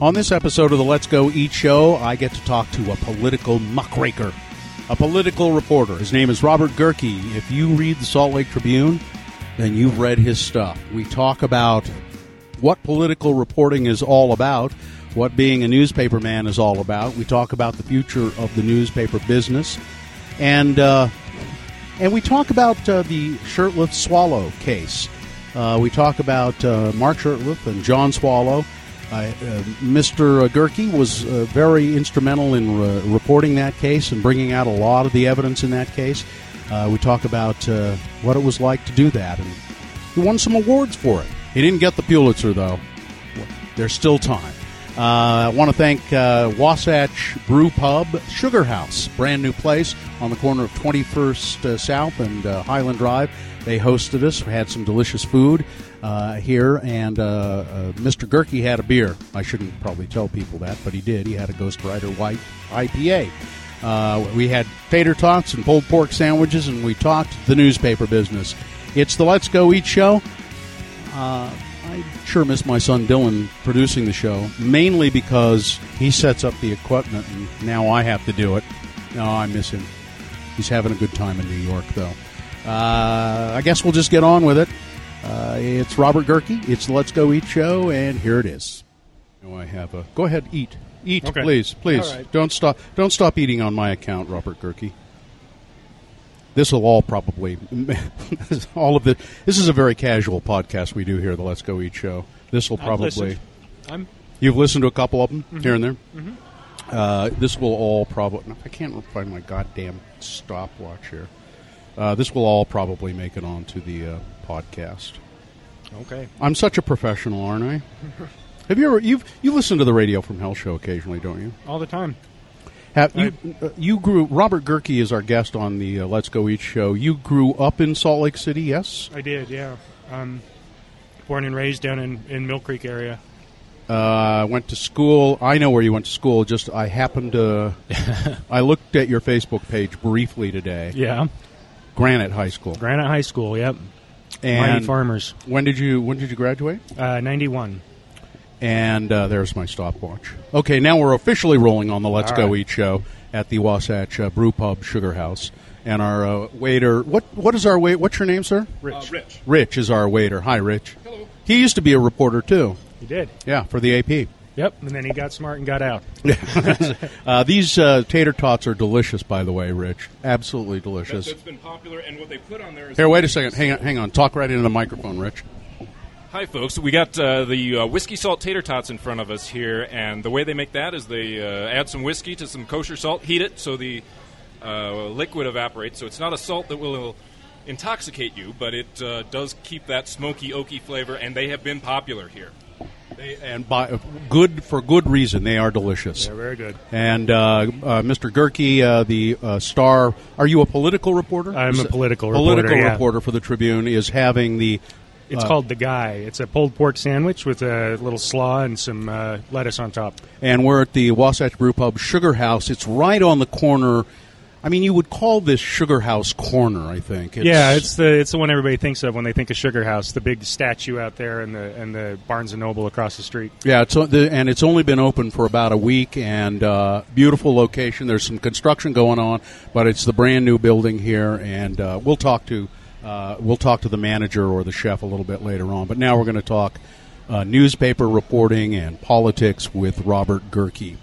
On this episode of the Let's Go Eat Show, I get to talk to a political muckraker, a political reporter. His name is Robert Gehrke. If you read the Salt Lake Tribune, then you've read his stuff. We talk about what political reporting is all about, what being a newspaper man is all about. We talk about the future of the newspaper business, and uh, and we talk about uh, the Shurtleff Swallow case. Uh, we talk about uh, Mark Shurtleff and John Swallow. Uh, Mr. Gehrke was uh, very instrumental in re- reporting that case and bringing out a lot of the evidence in that case. Uh, we talk about uh, what it was like to do that, and he won some awards for it. He didn't get the Pulitzer, though. There's still time. Uh, I want to thank uh, Wasatch Brew Pub Sugar House, brand new place on the corner of 21st uh, South and uh, Highland Drive. They hosted us. We had some delicious food uh, here, and uh, uh, Mr. Gehrke had a beer. I shouldn't probably tell people that, but he did. He had a Ghost Rider White IPA. Uh, we had tater tots and pulled pork sandwiches, and we talked the newspaper business. It's the Let's Go Eat show. Uh, I sure miss my son Dylan producing the show, mainly because he sets up the equipment, and now I have to do it. No, I miss him. He's having a good time in New York, though. Uh, I guess we'll just get on with it. Uh, it's Robert Gehrke. It's the Let's Go Eat show, and here it is. I have a. Go ahead, eat, eat, Okay. please, please. Right. Don't stop. Don't stop eating on my account, Robert Gehrke. This will all probably all of the. This is a very casual podcast we do here, the Let's Go Eat show. This will probably. I'm You've listened to a couple of them Mm-hmm. here and there. Uh, this will all probably. I can't find my goddamn stopwatch here. Uh, this will all probably make it onto the uh, podcast. okay. I'm such a professional, aren't I? Have you ever you've you listen to the Radio from Hell show occasionally, don't you? All the time. Have you uh, you grew Robert Gehrke is our guest on the uh, Let's Go Eat show. You grew up in Salt Lake City, yes? I did, yeah. Um, born and raised down in, in Mill Creek area. Uh, went to school. I know where you went to school. Just I happened to. I looked at your Facebook page briefly today. Yeah. Granite High School. Granite High School, yep. Mighty And Farmers. when did you when did you graduate? Uh, 91. And uh, there's my stopwatch. Okay, now we're officially rolling on the Let's All Go right. Eat show at the Wasatch uh, Brew Pub Sugar House. And our uh, waiter, what what is our wait? What's your name, sir? Rich. Rich. Rich is our waiter. Hi, Rich. Hello. He used to be a reporter too. He did. Yeah, for the AP. Yep. And then he got smart and got out. Uh, these uh, tater tots are delicious, by the way, Rich. Absolutely That's, delicious. that's been popular, and what they put on there is. Here, wait a second. Hang on, hang on. Talk right into the microphone, Rich. Hi, folks. We got uh, the uh, whiskey salt tater tots in front of us here, and the way they make that is they uh, add some whiskey to some kosher salt, heat it so the uh, liquid evaporates. So it's not a salt that will intoxicate you, but it uh, does keep that smoky, oaky flavor, and they have been popular here. They, and by good for good reason, they are delicious. They're very good. And uh, uh, Mr. Gehrke, uh, the uh, star, are you a political reporter? I'm a political political reporter, yeah. reporter for the Tribune is having the. It's uh, called The Guy. It's a pulled pork sandwich with a little slaw and some uh, lettuce on top. and we're at the Wasatch Brew Pub Sugar House. It's right on the corner. I mean, you would call this Sugar House Corner, I think. yeah, it's the it's the one everybody thinks of when they think of Sugar House, the big statue out there and the and the Barnes and Noble across the street. Yeah, it's the, and it's only been open for about a week, and uh, beautiful location. There's some construction going on, but it's the brand new building here, and uh, we'll talk to uh, we'll talk to the manager or the chef a little bit later on. But now we're going to talk uh, newspaper reporting and politics with Robert Gehrke,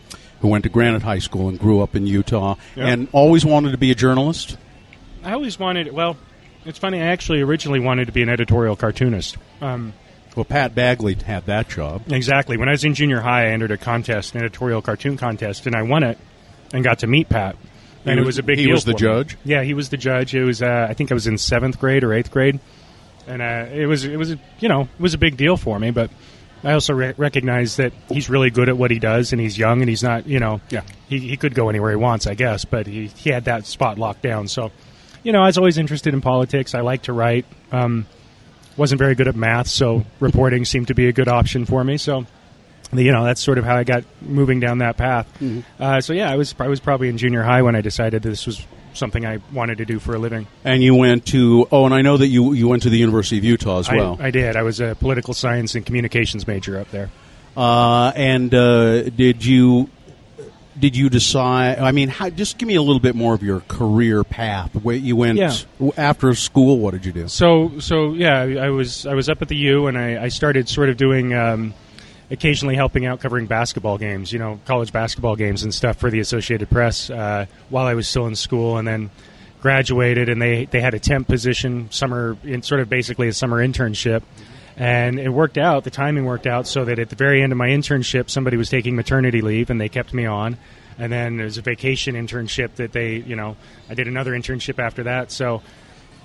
who went to Granite High School and grew up in Utah Yeah. and always wanted to be a journalist. I always wanted. Well, it's funny. I actually originally wanted to be an editorial cartoonist. Um, Well, Pat Bagley had that job. exactly. When I was in junior high, I entered a contest, an editorial cartoon contest, and I won it and got to meet Pat. He And it was- was a big he deal. was the for me. judge? Yeah, he was the judge. It was. Uh, I think I was in seventh grade or eighth grade, and uh, it was. It was. a- You know, it was a big deal for me. But I also re- recognize that he's really good at what he does, and he's young, and he's not. You know, Yeah. he, he could go anywhere he wants, I guess. But he he had that spot locked down. So, you know, I was always interested in politics. I like to write. Um, wasn't very good at math, so reporting seemed to be a good option for me. So, you know, that's sort of how I got moving down that path. Uh, so yeah, I was I was probably in junior high when I decided this was something I wanted to do for a living. And you went to oh, and I know that you you went to the University of Utah as I- well. I, did. I was a political science and communications major up there. uh, and uh, did you did you decide? I mean, how, just give me a little bit more of your career path. Where you went Yeah. after school? What did you do? So so yeah, I was I was up at the U and I, I started sort of doing um, occasionally helping out covering basketball games, you know, college basketball games and stuff for the Associated Press uh, while I was still in school, and then graduated and they they had a temp position, summer in sort of basically a summer internship. And it worked out. The timing worked out so that at the very end of my internship, somebody was taking maternity leave, and they kept me on. And then there was a vacation internship that they, you know, I did another internship after that. So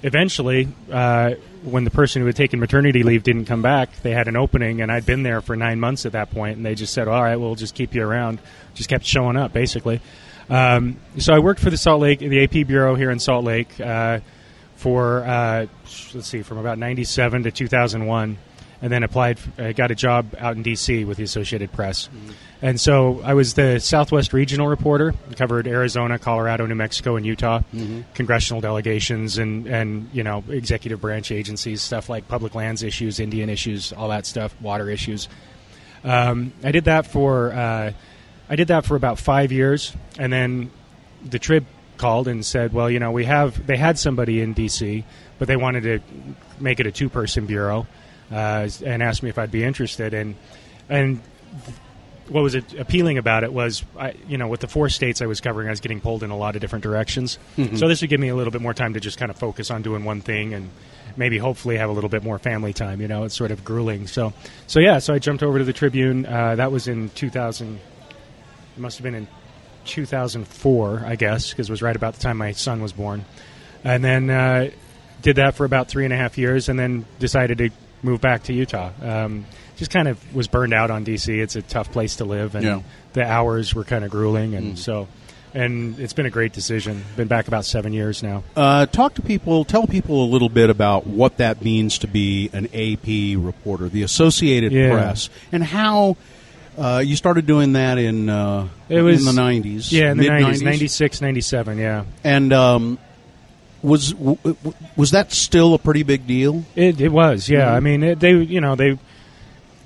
eventually, uh, when the person who had taken maternity leave didn't come back, they had an opening, and I'd been there for nine months at that point, and they just said, "All right, we'll just keep you around." Just kept showing up, basically. Um, so I worked for the Salt Lake, the AP bureau here in Salt Lake, uh, for uh, let's see, from about '97 to 2001, and then applied. I got a job out in D.C. with the Associated Press. And so I was the Southwest regional reporter. Covered Arizona, Colorado, New Mexico, and Utah, congressional delegations, and and you know executive branch agencies, stuff like public lands issues, Indian issues, all that stuff, water issues. Um, I did that for uh, I did that for about five years, and then the Trib called and said, "Well, you know, we have they had somebody in D.C., but they wanted to make it a two-person bureau, uh, and asked me if I'd be interested." And and what was it, appealing about it was, I, you know, with the four states I was covering, I was getting pulled in a lot of different directions. So this would give me a little bit more time to just kind of focus on doing one thing and maybe hopefully have a little bit more family time. You know, it's sort of grueling. So, so yeah, so I jumped over to the Tribune. Uh, that was in 2000. It must have been in 2004, I guess, because it was right about the time my son was born. And then uh, did that for about three and a half years, and then decided to move back to Utah. Um, just kind of was burned out on DC. It's a tough place to live, and Yeah. the hours were kind of grueling, and so. And it's been a great decision. Been back about seven years now. Uh, talk to people. Tell people a little bit about what that means to be an AP reporter, the Associated Yeah. Press, and how uh, you started doing that in uh, It was in the nineties. Yeah, in the 90s, 96, 97, yeah. And um, was was that still a pretty big deal? It, it was, yeah. Mm-hmm. I mean, it, they, you know, they,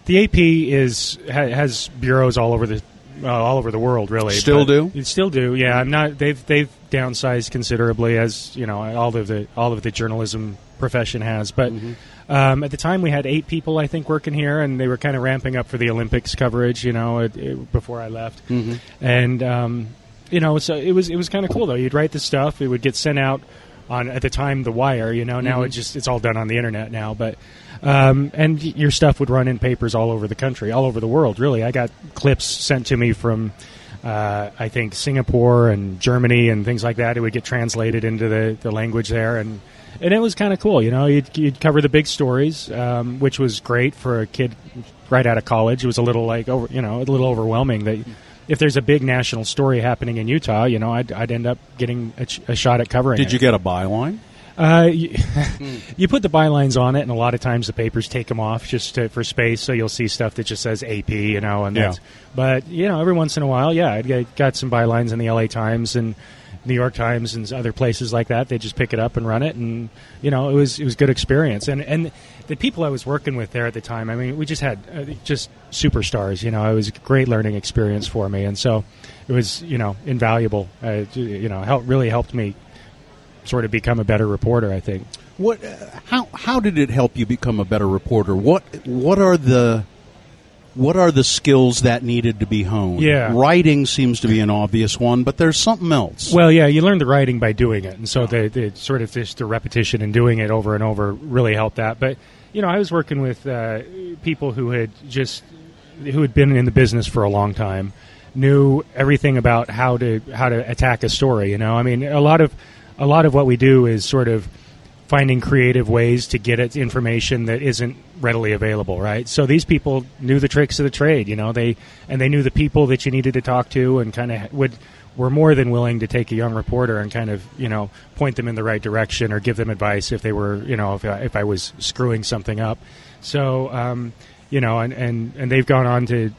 the AP is ha, has bureaus all over the, uh, all over the world, really. Still do? It still do, yeah. I'm not. They've they've downsized considerably, as you know, all of the all of the journalism profession has. But Mm-hmm. um, at the time, we had eight people, I think, working here, and they were kind of ramping up for the Olympics coverage. You know, it, it, before I left, Mm-hmm. and um, you know, so it was it was kind of cool though. You'd write the stuff, it would get sent out on at the time the wire. You know, now it just it's all done on the internet now, but. Um, and your stuff would run in papers all over the country, all over the world. Really, I got clips sent to me from, uh, I think Singapore and Germany and things like that. It would get translated into the, the language there, and and it was kind of cool. You know, you'd, you'd cover the big stories, um, which was great for a kid right out of college. It was a little like over, you know, a little overwhelming that if there's a big national story happening in Utah, you know, I'd, I'd end up getting a, ch- a shot at covering. It. Did it. you get a byline? Uh, you, you put the bylines on it, and a lot of times the papers take them off just to, for space. So you'll see stuff that just says AP, you know. And Yeah. that's, but you know, every once in a while, yeah, I got some bylines in the LA Times and New York Times and other places like that. They just pick it up and run it, and you know, it was it was good experience. And and the people I was working with there at the time, I mean, we just had uh, just superstars. You know, it was a great learning experience for me, and so it was you know invaluable. Uh, you know, help really helped me sort of become a better reporter. I think. What? Uh, how? How did it help you become a better reporter? What? What are the what are the skills that needed to be honed? Yeah. writing seems to be an obvious one, but there's something else. Well, yeah, you learn the writing by doing it, and so the, the sort of just the repetition and doing it over and over really helped that. But you know, I was working with uh, people who had just who had been in the business for a long time, knew everything about how to how to attack a story. You know, I mean, a lot of a lot of what we do is sort of finding creative ways to get at information that isn't readily available, right? So these people knew the tricks of the trade, you know, they and they knew the people that you needed to talk to and kind of would were more than willing to take a young reporter and kind of, you know, point them in the right direction or give them advice if they were, you know, if I, if I was screwing something up. So, um, you know, and, and, and they've gone on to,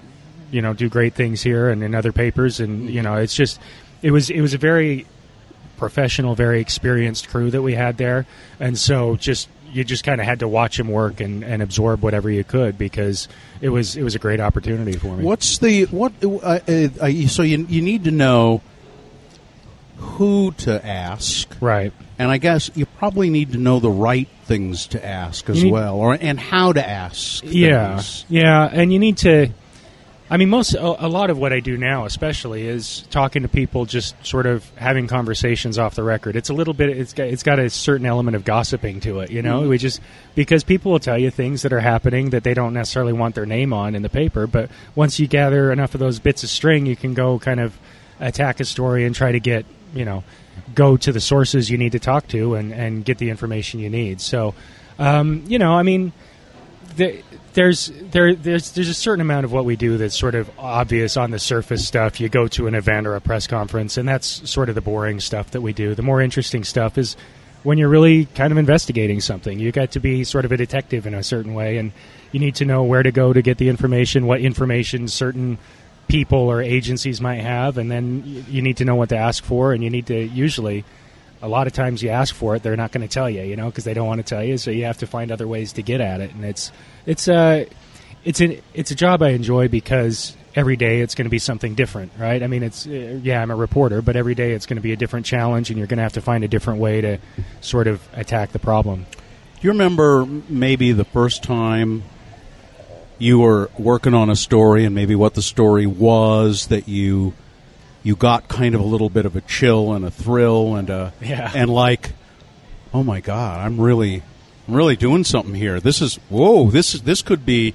you know, do great things here and in other papers. And, you know, it's just, it was, it was a very professional, very experienced crew that we had there, and so just you just kind of had to watch him work and, and absorb whatever you could because it was it was a great opportunity for me. What's the what? Uh, uh, so you you need to know who to ask, right? And I guess you probably need to know the right things to ask as need- well, or and how to ask. Yeah, things. yeah, and you need to. I mean, most a, lot of what I do now, especially, is talking to people, just sort of having conversations off the record. It's a little bit. It's got it's got a certain element of gossiping to it. You know, we just because people will tell you things that are happening that they don't necessarily want their name on in the paper. But once you gather enough of those bits of string, you can go kind of attack a story and try to get you know go to the sources you need to talk to and and get the information you need. So, um, you know, I mean there, there's there there's there's a certain amount of what we do that's sort of obvious on the surface stuff. You go to an event or a press conference, and that's sort of the boring stuff that we do. The more interesting stuff is when you're really kind of investigating something. You got to be sort of a detective in a certain way, and you need to know where to go to get the information, what information certain people or agencies might have, and then you need to know what to ask for, and you need to usually a lot of times you ask for it, they're not going to tell you, you know, because they don't want to tell you. So you have to find other ways to get at it, and it's it's a it's a it's a job I enjoy because every day it's going to be something different, right? I mean, it's uh, yeah, I'm a reporter, but every day it's going to be a different challenge, and you're going to have to find a different way to sort of attack the problem. Do you remember maybe the first time you were working on a story and maybe what the story was that you you got kind of a little bit of a chill and a thrill and a Yeah. and like oh my god I'm really I'm really doing something here this is whoa this is this could be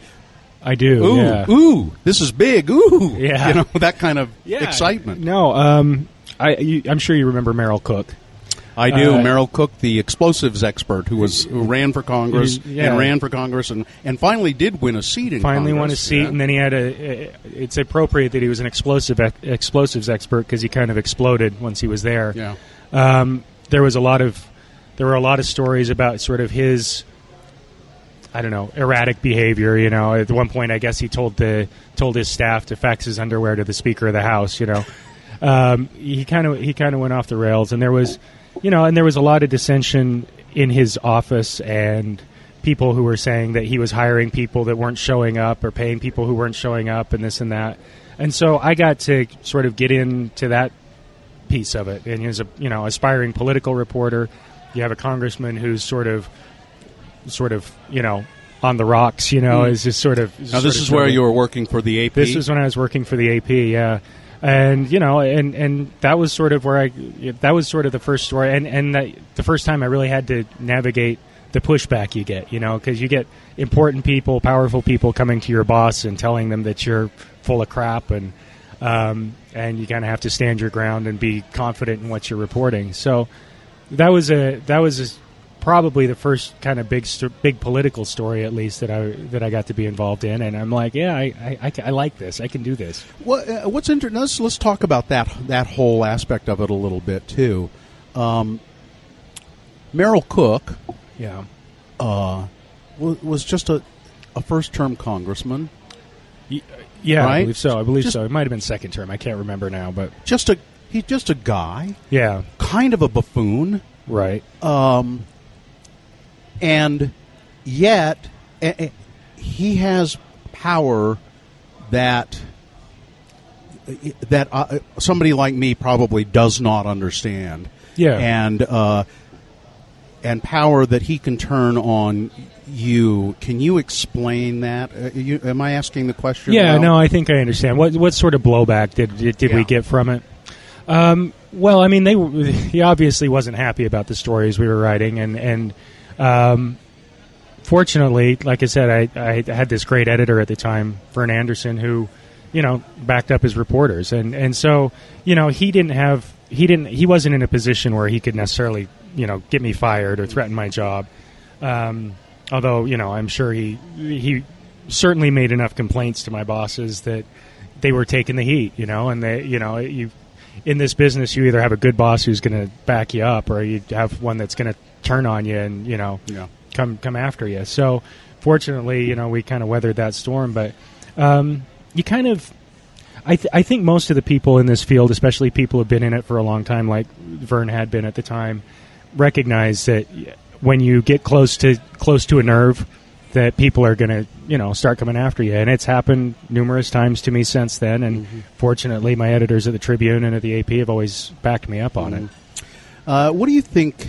I do, ooh yeah. ooh this is big ooh Yeah. you know that kind of Yeah. excitement No, um, I you, I'm sure you remember Merrill Cook. I do. Uh, Merrill Cook, the explosives expert, who was who ran for Congress yeah. and ran for Congress and, and finally did win a seat in finally won a seat, Yeah. and then he had a. It's appropriate that he was an explosive ex- explosives expert because he kind of exploded once he was there. Yeah. Um, there was a lot of there were a lot of stories about sort of his. I don't know erratic behavior. You know, at one point, I guess he told the told his staff to fax his underwear to the Speaker of the House. You know, um, he kind of he kind of went off the rails, and there was, you know, and there was a lot of dissension in his office and people who were saying that he was hiring people that weren't showing up or paying people who weren't showing up and this and that. And so I got to sort of get into that piece of it. And as a you know aspiring political reporter, you have a congressman who's sort of, sort of you know on the rocks. You know, hmm. is just sort of. Now this is where you were working for the AP. this was when I was working for the AP, yeah. And you know, and and that was sort of where I that was sort of the first story, and and that, the first time I really had to navigate the pushback you get, you know, because you get important people, powerful people coming to your boss and telling them that you're full of crap, and um, and you kind of have to stand your ground and be confident in what you're reporting. So that was a that was a, probably the first kind of big st- big political story, at least that I that I got to be involved in. And I'm like, yeah, I I, I, I like this. I can do this. What, uh, what's interesting? Let's, let's talk about that that whole aspect of it a little bit too. Um, Merrill Cook Yeah. uh, was, was just a, a first term congressman, Yeah, I believe so. I believe Just- so. It might have been second term. I can't remember now, but just a he's just a guy, yeah, kind of a buffoon. right. um, and yet eh, eh, he has power that that uh, somebody like me probably does not understand. Yeah. and uh, and power that he can turn on you. Can you explain that? Uh, you, am I asking the question? Yeah, well? no, I think I understand. What what sort of blowback did did, did we get from it? Um, well, I mean, they he obviously wasn't happy about the stories we were writing, and and um, fortunately, like I said, I, I had this great editor at the time, Vern Anderson, who you know backed up his reporters, and and so you know he didn't have he didn't he wasn't in a position where he could necessarily you know get me fired or threaten my job. Um, although you know I'm sure he he certainly made enough complaints to my bosses that they were taking the heat, you know, and they you know you in this business you either have a good boss who's going to back you up or you have one that's going to turn on you and you know Yeah. come come after you. So fortunately, you know, we kind of weathered that storm, but um, you kind of I, th- I think most of the people in this field, especially people who've been in it for a long time, like Vern had been at the time, recognize that when you get close to close to a nerve, that people are going to you know start coming after you, and it's happened numerous times to me since then. And fortunately, my editors at the Tribune and at the AP have always backed me up on it. Uh, what do you think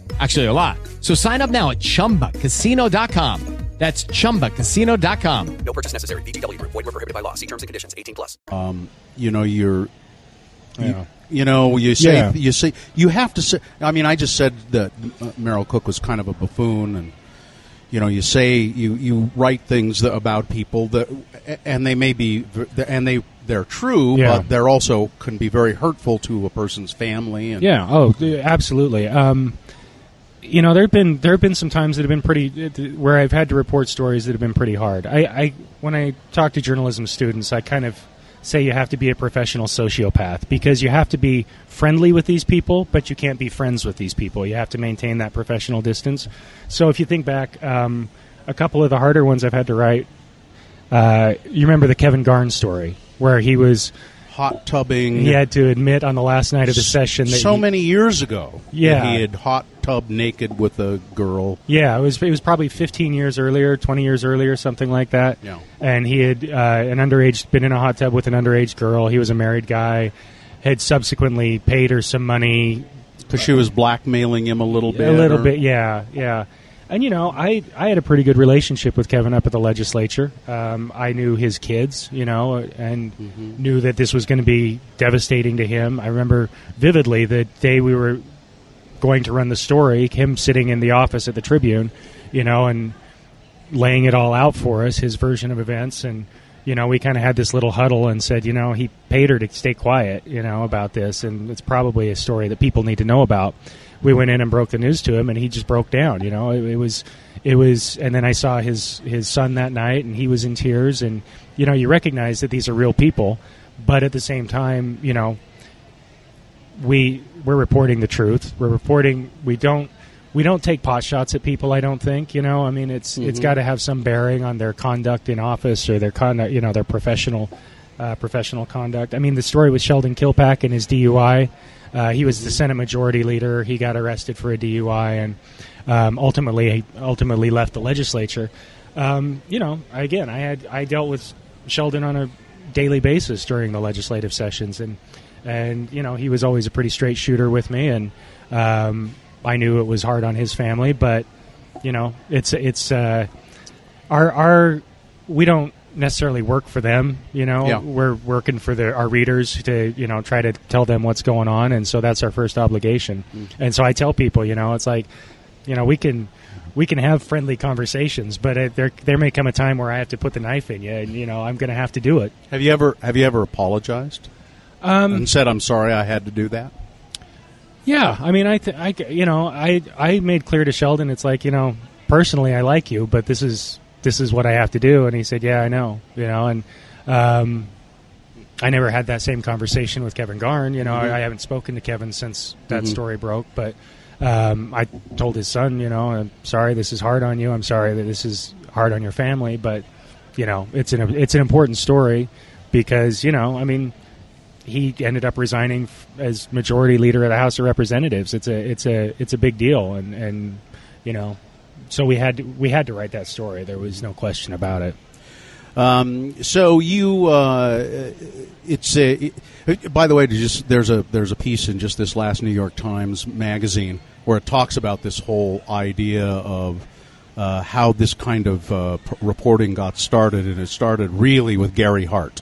Actually, a lot. So sign up now at chumbacasino.com. That's chumbacasino.com. No purchase necessary. VGW Group. Void were prohibited by law. See terms and conditions. 18 plus. Um, You know, you're. Yeah. You, you know, you say Yeah. you say you have to say. I mean, I just said that uh, Merrill Cook was kind of a buffoon, and you know, you say you you write things that, about people that, and they may be, and they they're true, Yeah. but they're also can be very hurtful to a person's family. And Yeah. Oh, absolutely. Um, you know, there've been there have been some times that have been pretty uh, where I've had to report stories that have been pretty hard. I, I when I talk to journalism students, I kind of say you have to be a professional sociopath because you have to be friendly with these people, but you can't be friends with these people. You have to maintain that professional distance. So if you think back, um, a couple of the harder ones I've had to write. Uh, you remember the Kevin Garn story where he was hot tubbing. he had to admit on the last night of the session that so he- many years ago. Yeah. that he had hot tub naked with a girl. Yeah, it was it was probably 15 years earlier, 20 years earlier, something like that. Yeah. And he had uh, an underage been in a hot tub with an underage girl. He was a married guy. Had subsequently paid her some money, Because she was blackmailing him a little bit. a little or- bit. Yeah, yeah. And you know, I I had a pretty good relationship with Kevin up at the legislature. Um, I knew his kids, you know, and Mm-hmm. knew that this was going to be devastating to him. I remember vividly the day we were going to run the story, him sitting in the office at the Tribune, you know, and laying it all out for us, his version of events, and you know, we kind of had this little huddle and said, you know, he paid her to stay quiet, you know, about this, and it's probably a story that people need to know about. We went in and broke the news to him, and he just broke down. You know, it, it was, it was, and then I saw his his son that night, and he was in tears, and you know, you recognize that these are real people, but at the same time, you know, we we're reporting the truth. We're reporting. We don't we don't take pot shots at people. I don't think. You know. I mean, it's it's got to have some bearing on their conduct in office or their conduct. You know, their professional uh, professional conduct. I mean, the story with Sheldon Kilpack and his DUI. Uh, he was the Senate Majority Leader. He got arrested for a DUI and um, ultimately ultimately left the legislature. Um, you know, again, I had I dealt with Sheldon on a daily basis during the legislative sessions, and and you know he was always a pretty straight shooter with me, and um, I knew it was hard on his family, but you know it's it's uh, our our we don't necessarily work for them. You know, Yeah. we're working for the, our readers to you know try to tell them what's going on, and so that's our first obligation. And so I tell people, you know, it's like you know we can we can have friendly conversations, but it, there there may come a time where I have to put the knife in you, and you know I'm going to have to do it. Have you ever have you ever apologized Um, and said I'm sorry I had to do that? Yeah, I mean, I, th- I, you know, I, I made clear to Sheldon, it's like, you know, personally, I like you, but this is, this is what I have to do, and he said, yeah, I know, you know, and, um, I never had that same conversation with Kevin Garn. You know, I, I haven't spoken to Kevin since that story broke, but, Um, I told his son, you know, I'm sorry this is hard on you. I'm sorry that this is hard on your family, but you know, it's an it's an important story because you know, I mean, he ended up resigning f- as majority leader of the House of Representatives. It's a it's a it's a big deal, and and you know, so we had to, we had to write that story. There was no question about it. Um, so you, uh, it's a. It, by the way, just there's a there's a piece in just this last New York Times magazine where it talks about this whole idea of uh, how this kind of uh, p- reporting got started, and it started really with Gary Hart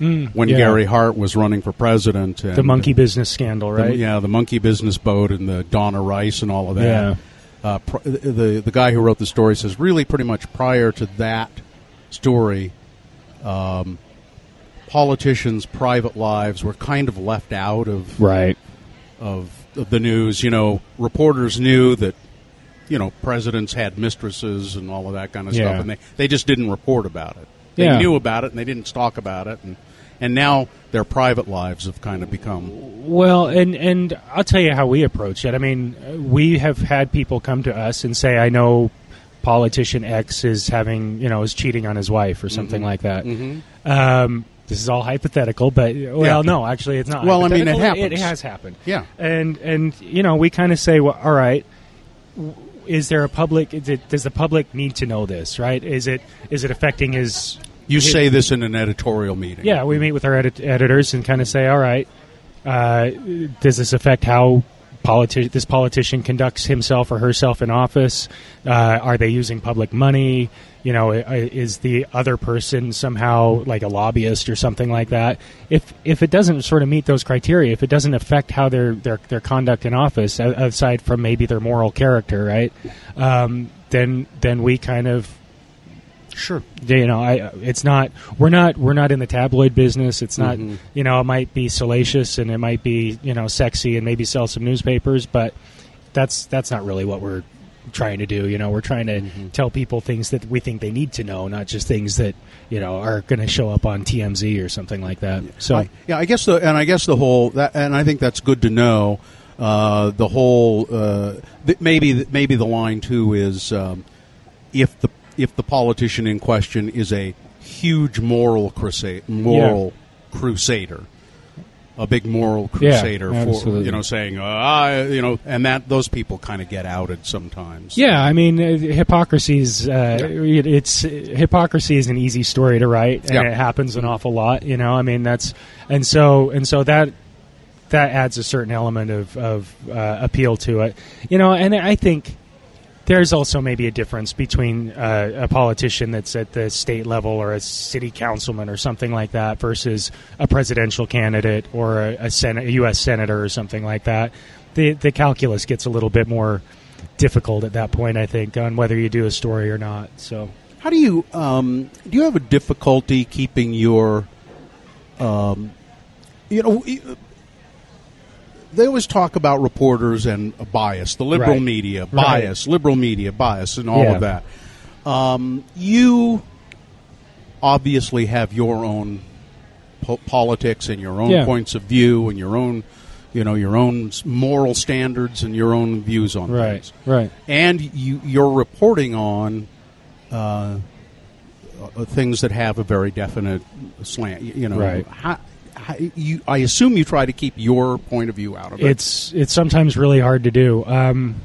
Mm, when yeah. Gary Hart was running for president. And the monkey business scandal, the- right? yeah, the monkey business boat and the Donna Rice and all of that. Yeah. Uh, pr- the the guy who wrote the story says really pretty much prior to that story, um, politicians' private lives were kind of left out of Right. of, of the news. You know, reporters knew that you know presidents had mistresses and all of that kind of Yeah. stuff, and they they just didn't report about it. They Yeah. knew about it and they didn't talk about it, and and now their private lives have kind of become Well, and and I'll tell you how we approach it. I mean, we have had people come to us and say, "I know politician X is having, you know, is cheating on his wife or something Mhm. like that." Mhm. Um, this is all hypothetical, but well, Yeah. no, actually, it's not. Well, I mean, it happens. It, has happened. Yeah. and and you know, we kind of say, well, all right. Is there a public? Is it, does the public need to know this? Right? Is it is it affecting his? You his- say this in an editorial meeting. yeah, we meet with our edit- editors and kind of say, all right, uh, does this affect how politi- this politician conducts himself or herself in office? Uh, are they using public money? You know, is the other person somehow like a lobbyist or something like that? If if it doesn't sort of meet those criteria, if it doesn't affect how their their, their conduct in office, aside from maybe their moral character, right? Um, then then we kind of Sure. you know i it's not we're not we're not in the tabloid business it's not Mhm. you know it might be salacious and it might be you know sexy and maybe sell some newspapers but that's that's not really what we're trying to do you know we're trying to Mm-hmm. tell people things that we think they need to know not just things that you know are going to show up on TMZ or something like that so I, yeah, I guess the and I guess the whole that, and I think that's good to know. Uh, the whole uh, th- maybe maybe the line too is um, if the if the politician in question is a huge moral crusade moral crusader. A big moral Yeah, crusader for you know saying uh, I you know and that those people kind of get outed sometimes. Yeah, I mean, uh, hypocrisy's uh, it, it's hypocrisy is an easy story to write, and Yeah. it happens an awful lot. You know, I mean, that's and so and so that that adds a certain element of of uh, appeal to it. You know, and I think there's also maybe a difference between uh, a politician that's at the state level or a city councilman or something like that versus a presidential candidate or a, a, Senate, a U.S. senator or something like that. The the calculus gets a little bit more difficult at that point, I think, on whether you do a story or not. So How do you um, do? You have a difficulty keeping your, um, you know, they always talk about reporters and bias, the liberal Right. media Right. bias, liberal media bias, and all Yeah. of that. Um, you obviously have your own po- politics and your own Yeah. points of view and your own, you know, your own moral standards and your own views on right, things right. and you, you're reporting on uh, uh, things that have a very definite slant. You, know, Right. how, you, I assume you try to keep your point of view out of it. It's it's sometimes really hard to do. Um,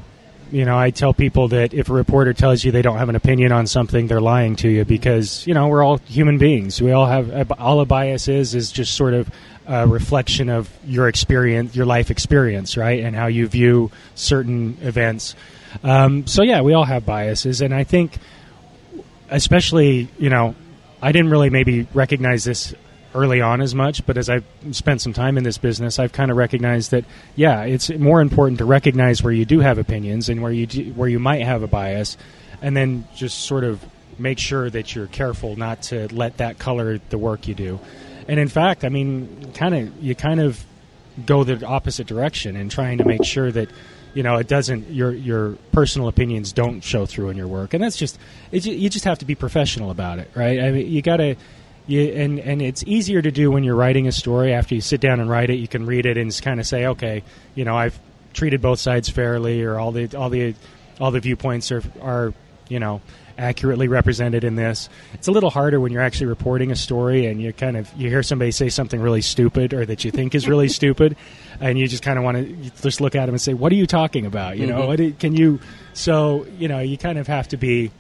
you know, I tell people that if a reporter tells you they don't have an opinion on something, they're lying to you because you know we're all human beings. We all have all a bias is is just sort of a reflection of your experience, your life experience, right, and how you view certain events. Um, so yeah, we all have biases, and I think, especially you know, I didn't really maybe recognize this early on as much, but as I've spent some time in this business, I've kind of recognized that yeah, it's more important to recognize where you do have opinions and where you do, where you might have a bias, and then just sort of make sure that you're careful not to let that color the work you do. And in fact, I mean, kind of you kind of go the opposite direction and trying to make sure that you know it doesn't your your personal opinions don't show through in your work and that's just you just have to be professional about it right i mean you gotta you, and and it's easier to do when you're writing a story after you sit down and write it you can read it and kind of say okay you know i've treated both sides fairly, or all the all the all the viewpoints are are you know accurately represented in this. It's a little harder when you're actually reporting a story and you kind of you hear somebody say something really stupid or that you think is really stupid, and you just kind of want to just look at them and say, "What are you talking about?" You know, Mhm. what can you? So you know, you kind of have to be.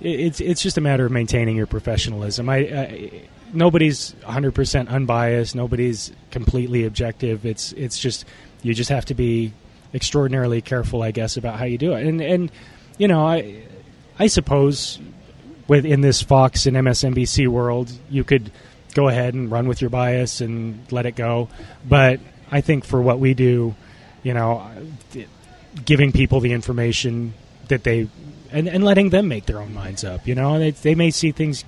It- It's it's just a matter of maintaining your professionalism. I, I nobody's 100 percent unbiased. Nobody's completely objective. It's it's just you just have to be extraordinarily careful, I guess, about how you do it. And and you know, I I suppose within this Fox and MSNBC world, you could go ahead and run with your bias and let it go. But I think for what we do, you know, giving people the information that they and, and letting them make their own minds up. You know, they they may see things.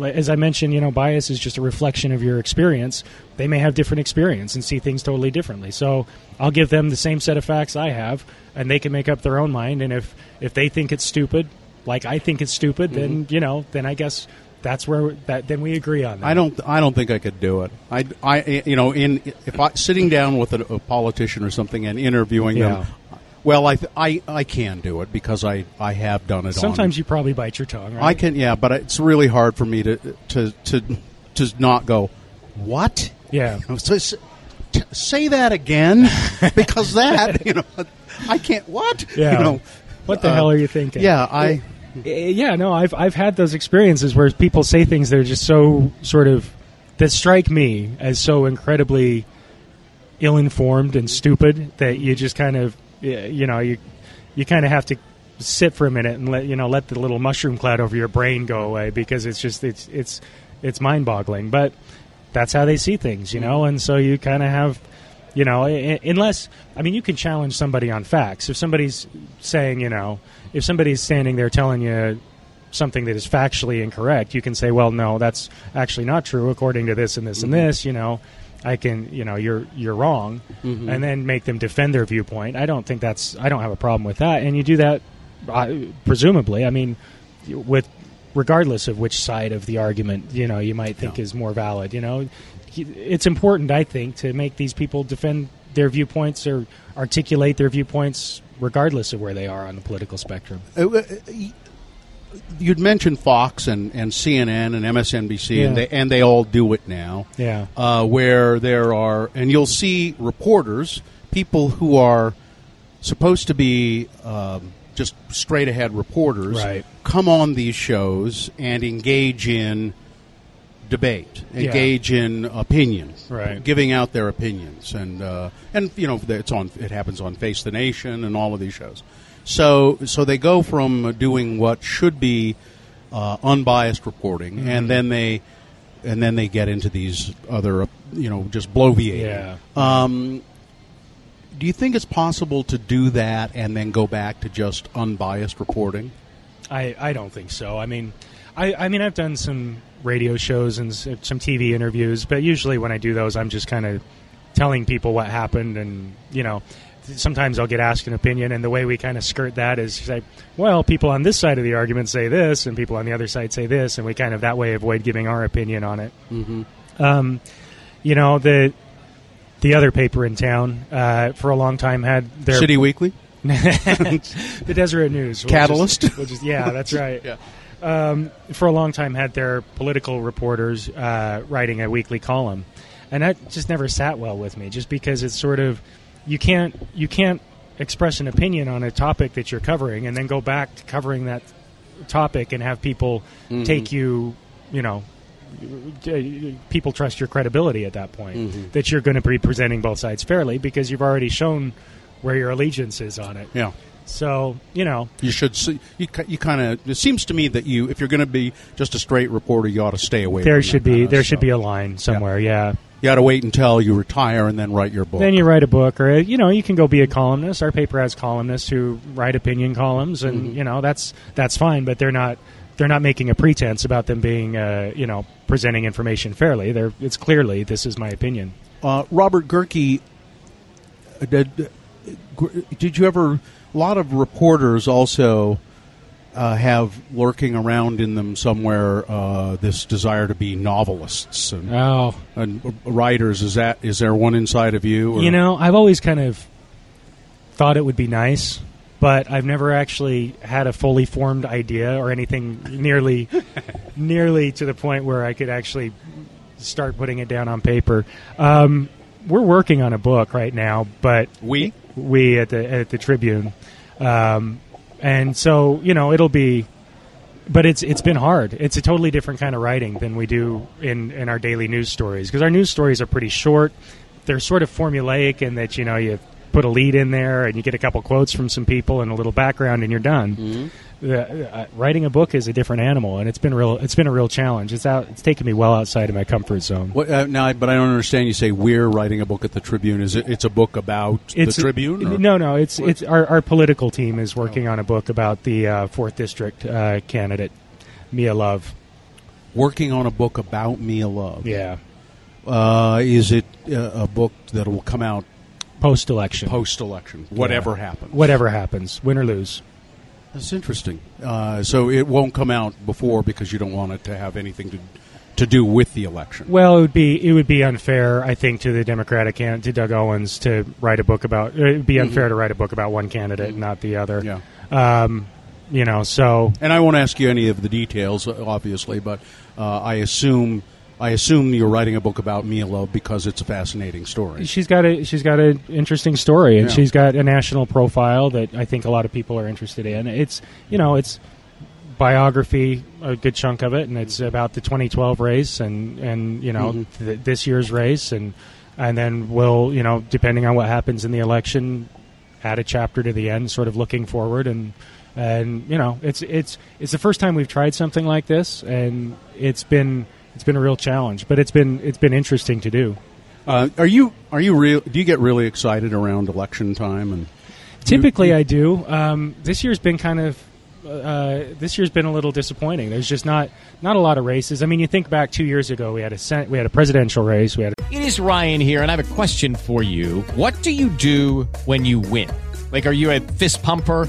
As I mentioned, you know, bias is just a reflection of your experience. They may have different experience and see things totally differently. So I'll give them the same set of facts I have, and they can make up their own mind. And if if they think it's stupid, like I think it's stupid, then mm-hmm. you know, then I guess that's where that then we agree on that. I don't. I don't think I could do it. I, I, you know, in if I sitting down with a, a politician or something and interviewing Yeah. them. Well, I, th- I, I can do it because I, I have done it. Sometimes on, you probably bite your tongue. Right? I can, yeah, but it's really hard for me to to to to not go. What? Yeah. So, s- t- say that again, because that you know, I can't. What? Yeah. You know, what the uh, hell are you thinking? Yeah, I. Yeah, no, I've I've had those experiences where people say things that are just so sort of that strike me as so incredibly ill-informed and stupid that you just kind of you know you you kind of have to sit for a minute and let you know let the little mushroom cloud over your brain go away because it's just it's it's it's mind-boggling. But that's how they see things you know? And so you kind of have you know unless i mean you can challenge somebody on facts. If somebody's saying you know if somebody's standing there telling you something that is factually incorrect you can say well no that's actually not true according to this and this and mm-hmm. this you know i can you know you're you're wrong Mhm. and then make them defend their viewpoint. I don't think that's i don't have a problem with that. And you do that uh, presumably i mean with regardless of which side of the argument you know you might think is more valid you know. It's important i think to make these people defend their viewpoints or articulate their viewpoints regardless of where they are on the political spectrum. Uh, uh, y- You'd mentioned Fox and, and CNN and MSNBC, and they and they all do it now. Yeah. uh, where there are, and you'll see reporters, people who are supposed to be um, just straight ahead reporters, Right. come on these shows and engage in debate, Yeah. engage in opinion, Right. giving out their opinions, and uh, and you know it's on it happens on Face the Nation and all of these shows. So so they go from doing what should be uh, unbiased reporting, Mhm. and then they and then they get into these other you know just bloviating. Yeah. Um, do you think it's possible to do that and then go back to just unbiased reporting? I, I don't think so. I mean, I, I mean, I've done some radio shows and some TV interviews, but usually when I do those, I'm just kind of telling people what happened, and you know, sometimes I'll get asked an opinion, and the way we kind of skirt that is say, well, people on this side of the argument say this, and people on the other side say this, and we kind of that way avoid giving our opinion on it. Mm-hmm. Um, you know, the the other paper in town uh, for a long time had their City Weekly? the Deseret News, Catalyst? yeah, that's right. Yeah. Um, for a long time, had their political reporters uh, writing a weekly column, and that just never sat well with me. Just because it's sort of you can't you can't express an opinion on a topic that you're covering and then go back to covering that topic and have people Mhm. take you, you know. People trust your credibility at that point Mhm. that you're going to be presenting both sides fairly because you've already shown where your allegiance is on it. Yeah. So you know, You should see. You, you kind of. It seems to me that you, if you're going to be just a straight reporter, you ought to stay away. there from should be there should be a line somewhere. Yeah. You got to wait until you retire and then write your book. Then you write a book, or you know, you can go be a columnist. Our paper has columnists who write opinion columns, and Mhm. you know that's that's fine. But they're not they're not making a pretense about them being uh, you know presenting information fairly. They're it's clearly this is my opinion. Uh, Robert Gehrke, uh, did, did you ever? A lot of reporters also uh, have lurking around in them somewhere uh, this desire to be novelists and, Oh. and writers. Is that is there one inside of you? or- You know, I've always kind of thought it would be nice, but I've never actually had a fully formed idea or anything nearly nearly to the point where I could actually start putting it down on paper. Um, we're working on a book right now, but We? We at the at the Tribune, um, and so you know it'll be, but it's it's been hard. It's a totally different kind of writing than we do in in our daily news stories because our news stories are pretty short. They're sort of formulaic in that you know you put a lead in there and you get a couple quotes from some people and a little background and you're done. The- uh, writing a book is a different animal, and it's been real. It's been a real challenge. It's out. It's taken me well outside of my comfort zone. What, uh, now, but I don't understand. You say we're writing a book at the Tribune. Is it? It's a book about it's the Tribune. or- No, no. It's it's our, our political team is working on a book about the uh, fourth district uh, candidate, Mia Love. Working on a book about Mia Love. Yeah, Uh, is it uh, a book that will come out post election, post election? Whatever happens. whatever happens, win or lose. That's interesting. Uh, so it won't come out before because you don't want it to have anything to to do with the election. Well, it would be it would be unfair, I think, to the Democratic candidate, to Doug Owens, to write a book about. It would be unfair to write a book about one candidate, and not the other. Yeah. Um, you know, so And I won't ask you any of the details, obviously, but uh, I assume I assume you're writing a book about Love because it's a fascinating story. she's got a she's got an interesting story, and Yeah. she's got a national profile that I think a lot of people are interested in. It's you know it's biography, a good chunk of it, and it's about the 2012 race and and you know mm-hmm. th- this year's race, and and then we'll you know depending on what happens in the election, add a chapter to the end, sort of looking forward and. And you know, it's it's it's the first time we've tried something like this, and it's been it's been a real challenge, but it's been it's been interesting to do. Uh, are you are you real? Do you get really excited around election time? And Typically, I do. Um, this year's been kind of. Uh, this year's been a little disappointing. There's just not not a lot of races. I mean, you think back two years ago, we had a sen- we had a presidential race. We had a, It is Ryan here, and I have a question for you. What do you do when you win? Like, are you a fist pumper,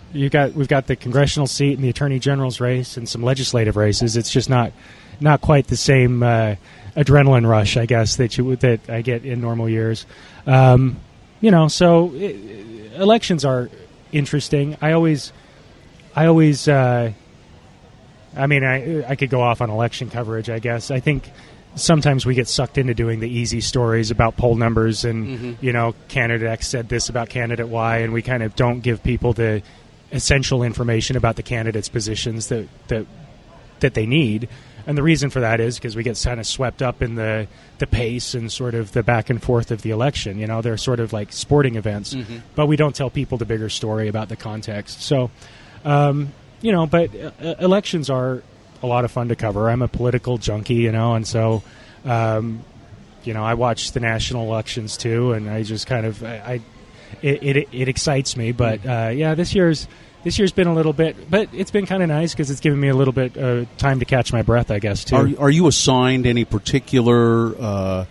you got we've got the congressional seat and the attorney general's race and some legislative races. It's just not not quite the same uh, adrenaline rush, I guess, that you that I get in normal years. Um, you know, so i elections are interesting. I always, I always. Uh, I mean, I I could go off on election coverage. I guess I think sometimes we get sucked into doing the easy stories about poll numbers and you know candidate X said this about candidate Y, and we kind of don't give people the essential information about the candidates' positions that that that they need. And the reason for that is because we get kind of swept up in the the pace and sort of the back and forth of the election. You know, they're sort of like sporting events, but we don't tell people the bigger story about the context. So, um, you know, but uh, elections are a lot of fun to cover. I'm a political junkie, you know, and so, um, you know, I watch the national elections too, and I just kind of, I, I it, it it excites me. But uh, yeah, this year's this year's been a little bit, but it's been kind of nice because it's given me a little bit uh, time to catch my breath, I guess too. Are, are you assigned any particular uh,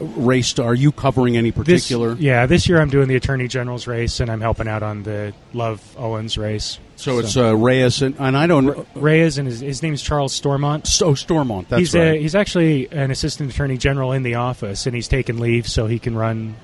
race? To, are you covering any This- particular? yeah, this year I'm doing the Attorney General's race, and I'm helping out on the Love Owens race. So it's uh, Reyes, and, and I don't. Reyes, and his, his is Charles Stormont. So Stormont, that's he's right. A, he's actually an assistant attorney general in the office, and he's taken leave so he can run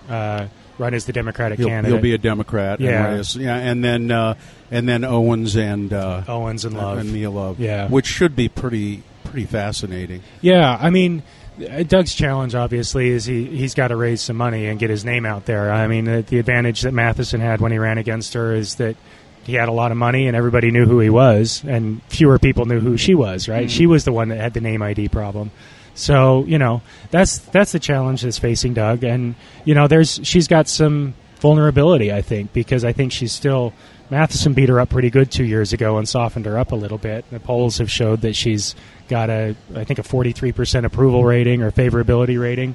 run as the Democratic He'll, candidate. he'll be a Democrat. Yeah. and Reyes, yeah, and then uh, and then Owens and uh, Owens and Love. and Mia Love, Yeah. which should be pretty pretty fascinating. Yeah, I mean, Uh, Doug's challenge, obviously, is he he's got to raise some money and get his name out there. I mean, the, the advantage that Matheson had when he ran against her is that he had a lot of money and everybody knew who he was, and fewer people knew who she was. Right? She was the one that had the name ID problem. So you know that's that's the challenge that's facing Doug, and you know there's she's got some vulnerability, I think, because I think she's still Matheson beat her up pretty good two years ago and softened her up a little bit. The polls have showed that she's got a I think a 43% approval rating or favorability rating.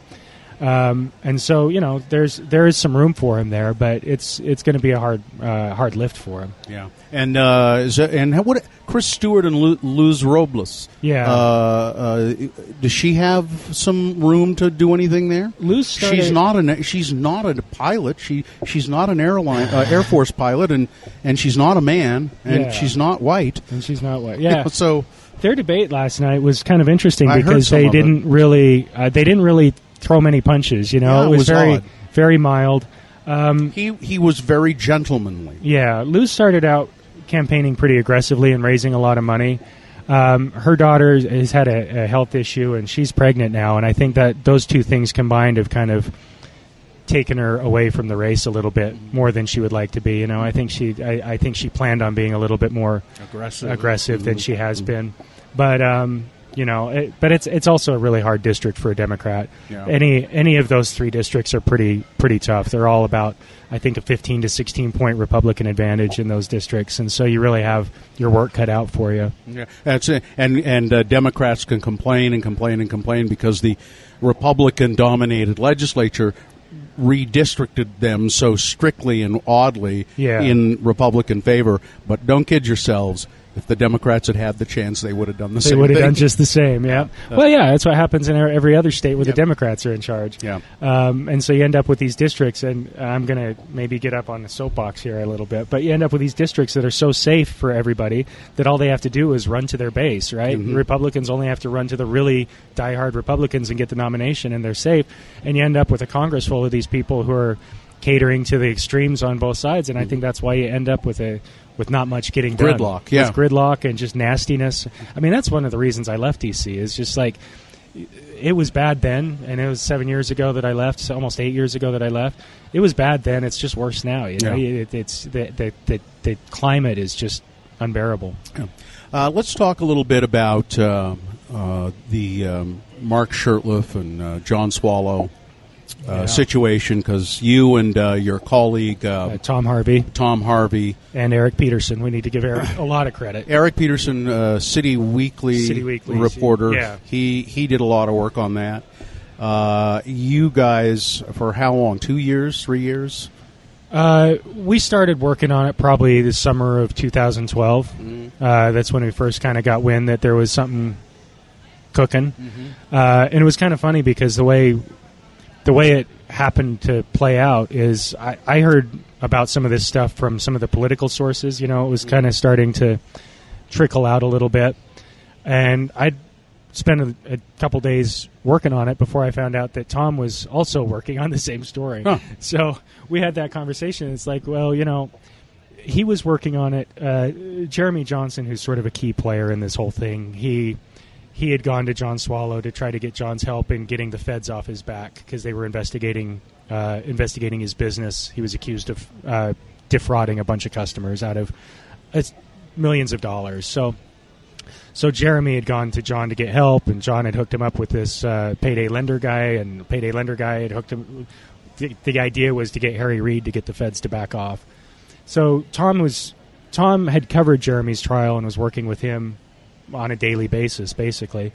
Um, and so you know, there's there is some room for him there, but it's it's going to be a hard uh, hard lift for him. Yeah, and uh, is that, and what Chris Stewart and Luz Robles? Yeah. uh, uh, does she have some room to do anything there? Luz started- she's not an she's not a pilot. She she's not an airline uh, Air Force pilot, and and she's not a man, and Yeah. she's not white, and she's not white. Yeah. so their debate last night was kind of interesting I because they didn't really uh, they didn't really throw many punches. You know, Yeah, it it was, was very odd. very mild. Um, he he was very gentlemanly. Yeah, Luz started out campaigning pretty aggressively and raising a lot of money. Um, her daughter has had a, a health issue and she's pregnant now, and I think that those two things combined have kind of taken her away from the race a little bit more than she would like to be. You know, I think she I, I think she planned on being a little bit more Aggressive. aggressive than Mhm. she has been, but. Um, you know, it, but it's it's also a really hard district for a Democrat. Yeah. Any any of those three districts are pretty pretty tough. They're all about I think a 15 to 16 point Republican advantage in those districts, and so you really have your work cut out for you. Yeah, that's it. And and uh, Democrats can complain and complain and complain because the Republican-dominated legislature redistricted them so strictly and oddly Yeah. in Republican favor. But don't kid yourselves. If the Democrats had had the chance, they would have done the They same They would have thing. done just the same, yeah. Uh, well, yeah, that's what happens in every other state where Yep. the Democrats are in charge. Yeah. Um, and so you end up with these districts, and I'm going to maybe get up on the soapbox here a little bit, but you end up with these districts that are so safe for everybody that all they have to do is run to their base, right? Mhm. Republicans only have to run to the really diehard Republicans and get the nomination, and they're safe. And you end up with a Congress full of these people who are catering to the extremes on both sides, and I think that's why you end up with a with not much getting done. Gridlock, yeah. With gridlock and just nastiness. I mean, that's one of the reasons I left DC. Is just like it was bad then, and it was seven years ago that I left, so almost eight years ago that I left. It was bad then. It's just worse now. You know, Yeah. it, it's the, the the the climate is just unbearable. Uh, let's talk a little bit about uh, uh, the um, Mark Shurtleff and uh, John Swallow uh, Yeah. situation because you and uh, your colleague uh, Tom Harvey, Tom Harvey, and Eric Peterson. We need to give Eric a lot of credit. Eric Peterson, uh, City Weekly, City Weekly, reporter. yeah. He he did a lot of work on that. Uh, you guys for how long? Two years? Three years? Uh, we started working on it probably the summer of 2012. Mm-hmm. Uh, that's when we first kind of got wind that there was something cooking, Mm-hmm. uh, and it was kind of funny because the way the way it happened to play out is I, I heard about some of this stuff from some of the political sources. You know, it was kind of starting to trickle out a little bit, and I'd spent a, a couple days working on it before I found out that Tom was also working on the same story. Huh. So we had that conversation. It's like, well, you know, he was working on it. Uh, Jeremy Johnson, who's sort of a key player in this whole thing, he he had gone to John Swallow to try to get John's help in getting the feds off his back because they were investigating uh, investigating his business. He was accused of uh, defrauding a bunch of customers out of uh, millions of dollars. So. So Jeremy had gone to John to get help, and John had hooked him up with this uh, payday lender guy, and payday lender guy had hooked him. The, the idea was to get Harry Reid to get the feds to back off. So Tom was Tom had covered Jeremy's trial and was working with him on a daily basis, basically.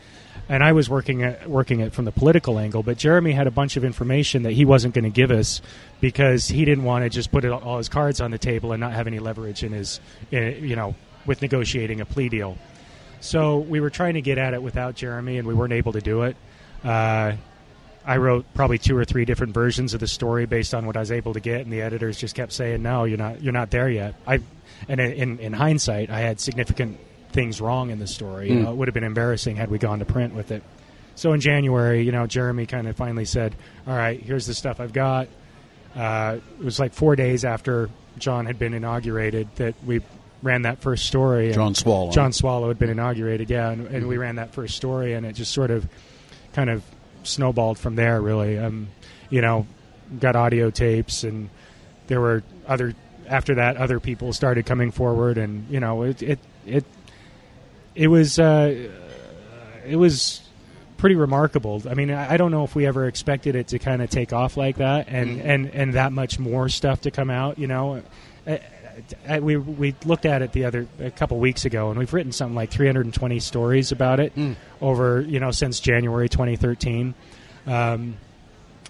And I was working at working it from the political angle, but Jeremy had a bunch of information that he wasn't going to give us because he didn't want to just put all his cards on the table and not have any leverage in his, in, you know, with negotiating a plea deal. So we were trying to get at it without Jeremy, and we weren't able to do it. Uh, I wrote probably two or three different versions of the story based on what I was able to get, and the editors just kept saying, "No, you're not. You're not there yet." I, and in, in hindsight, I had significant things wrong in the story. You Mm. know, it would have been embarrassing had we gone to print with it. So in January, you know, Jeremy kind of finally said, "All right, here's the stuff I've got." Uh, it was like four days after John had been inaugurated that we ran that first story. John Swallow. John Swallow had been inaugurated, yeah, and, and we ran that first story, and it just sort of kind of snowballed from there. Really, um, you know, got audio tapes, and there were other. After that, other people started coming forward, and you know, it it it, it was uh, it was pretty remarkable. I mean, I I don't know if we ever expected it to kind of take off like that, and Mhm. and and that much more stuff to come out. You know, Uh, uh, we we looked at it the other a couple weeks ago, and we've written something like 320 stories about it over you know since January 2013. Um,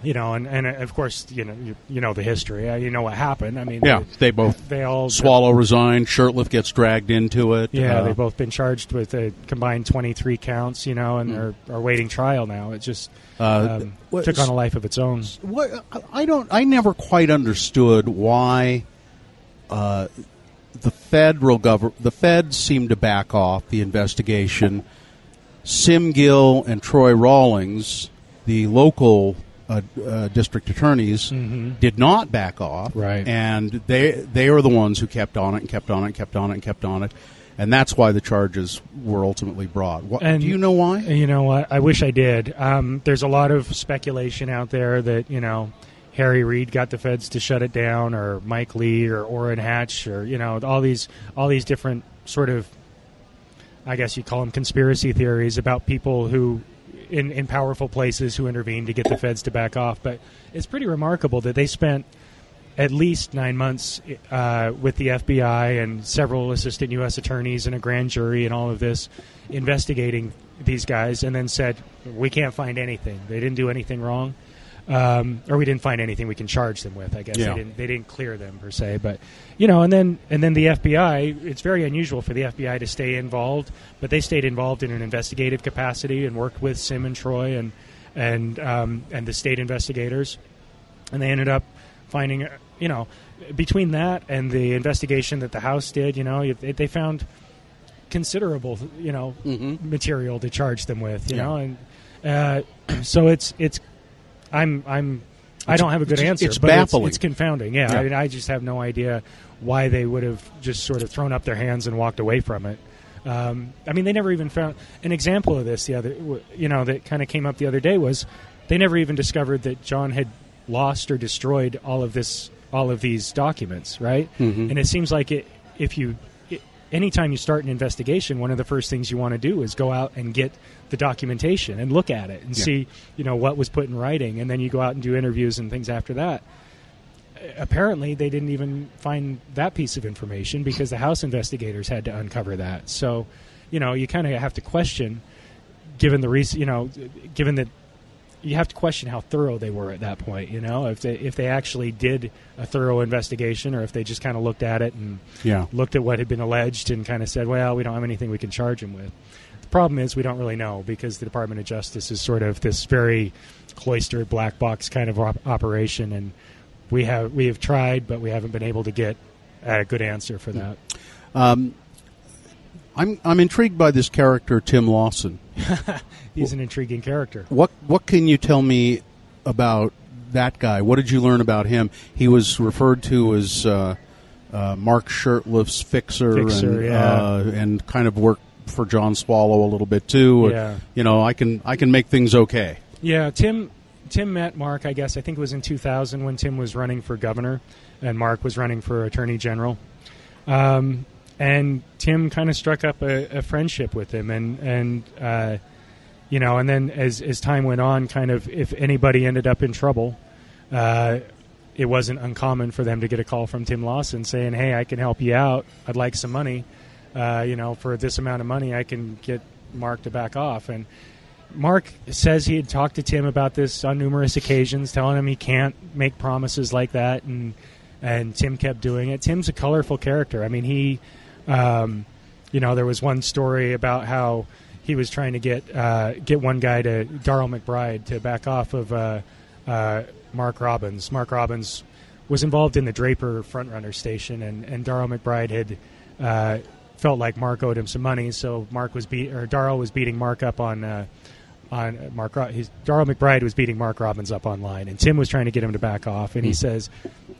you know, and, and uh, of course, you know, you, you know the history. Uh, you know what happened. I mean, Yeah, they both they all Swallow resigned. Shurtleff gets dragged into it. yeah, Uh, they've both been charged with a combined 23 counts, you know, and Hmm. are, are waiting trial now. It just Uh, um, what- took on a life of its own. What I don't, I never quite understood why uh, the federal government, the feds seemed to back off the investigation. Sim Gill and Troy Rawlings, the local uh, uh, district attorneys, Mhm. did not back off, Right. And they they are the ones who kept on it and kept on it and kept on it and kept on it, and that's why the charges were ultimately brought. What, And do you know why? You know what? I wish I did. Um, there's a lot of speculation out there that you know Harry Reid got the feds to shut it down, or Mike Lee, or Orrin Hatch, or you know all these all these different sort of, I guess you call them conspiracy theories about people who. In, in powerful places who intervened to get the feds to back off, but it's pretty remarkable that they spent at least nine months uh, with the FBI and several assistant U.S. attorneys and a grand jury and all of this investigating these guys, and then said we can't find anything. They didn't do anything wrong, um, or we didn't find anything we can charge them with. I guess Yeah. they didn't. They didn't clear them per se, but you know, and then and then the FBI. It's very unusual for the FBI to stay involved, but they stayed involved in an investigative capacity and worked with Sim and Troy and and um, and the state investigators and they ended up finding you know between that and the investigation that the house did you know they, they found considerable you know material to charge them with you Yeah. know and uh, so it's it's i'm i'm i don't have a good it's- answer it's but baffling. it's, confounding yeah, Yeah. I, mean, I just have no idea why they would have just sort of thrown up their hands and walked away from it um, I mean, they never even found an example of this. The other, you know, that kind of came up the other day was they never even discovered that John had lost or destroyed all of this, all of these documents, right? Mhm. And it seems like it, if you, anytime you start an investigation, one of the first things you want to do is go out and get the documentation and look at it and Yeah. see, you know, what was put in writing, and then you go out and do interviews and things after that. Apparently they didn't even find that piece of information because the house investigators had to uncover that. So you know you kind of have to question given the reason you know given that you have to question how thorough they were at that point you know if they if they actually did a thorough investigation or if they just kind of looked at it and Yeah. looked at what had been alleged and kind of said well we don't have anything we can charge him with the problem is we don't really know because the Department of Justice is sort of this very cloistered black box kind of op- operation, and we have we have tried, but we haven't been able to get a good answer for that. Um, I'm I'm intrigued by this character Tim Lawson. He's an intriguing character. What what can you tell me about that guy? What did you learn about him? He was referred to as uh, uh, Mark Shurtleff's fixer, Fixer, and, yeah. uh, and kind of worked for John Swallow a little bit too. Yeah. You know, I can I can make things okay. Yeah, Tim Tim met Mark. I guess I think it was in 2000 when Tim was running for governor, and Mark was running for attorney general. Um, and Tim kind of struck up a, a friendship with him, and and uh, you know, and then as as time went on, kind of if anybody ended up in trouble, uh, it wasn't uncommon for them to get a call from Tim Lawson saying, "Hey, I can help you out. I'd like some money. Uh, you know, for this amount of money, I can get Mark to back off." And Mark says he had talked to Tim about this on numerous occasions, telling him he can't make promises like that, and and Tim kept doing it. Tim's a colorful character. I mean, he, um, you know, there was one story about how he was trying to get uh, get one guy to Darl McBride to back off of uh, uh, Mark Robbins. Mark Robbins was involved in the Draper frontrunner station, and and Darl McBride had. Uh, felt like Mark owed him some money, so Mark was beat or Darl was beating Mark up on uh, on Mark. His Darl McBride was beating Mark Robbins up online, and Tim was trying to get him to back off. And he says,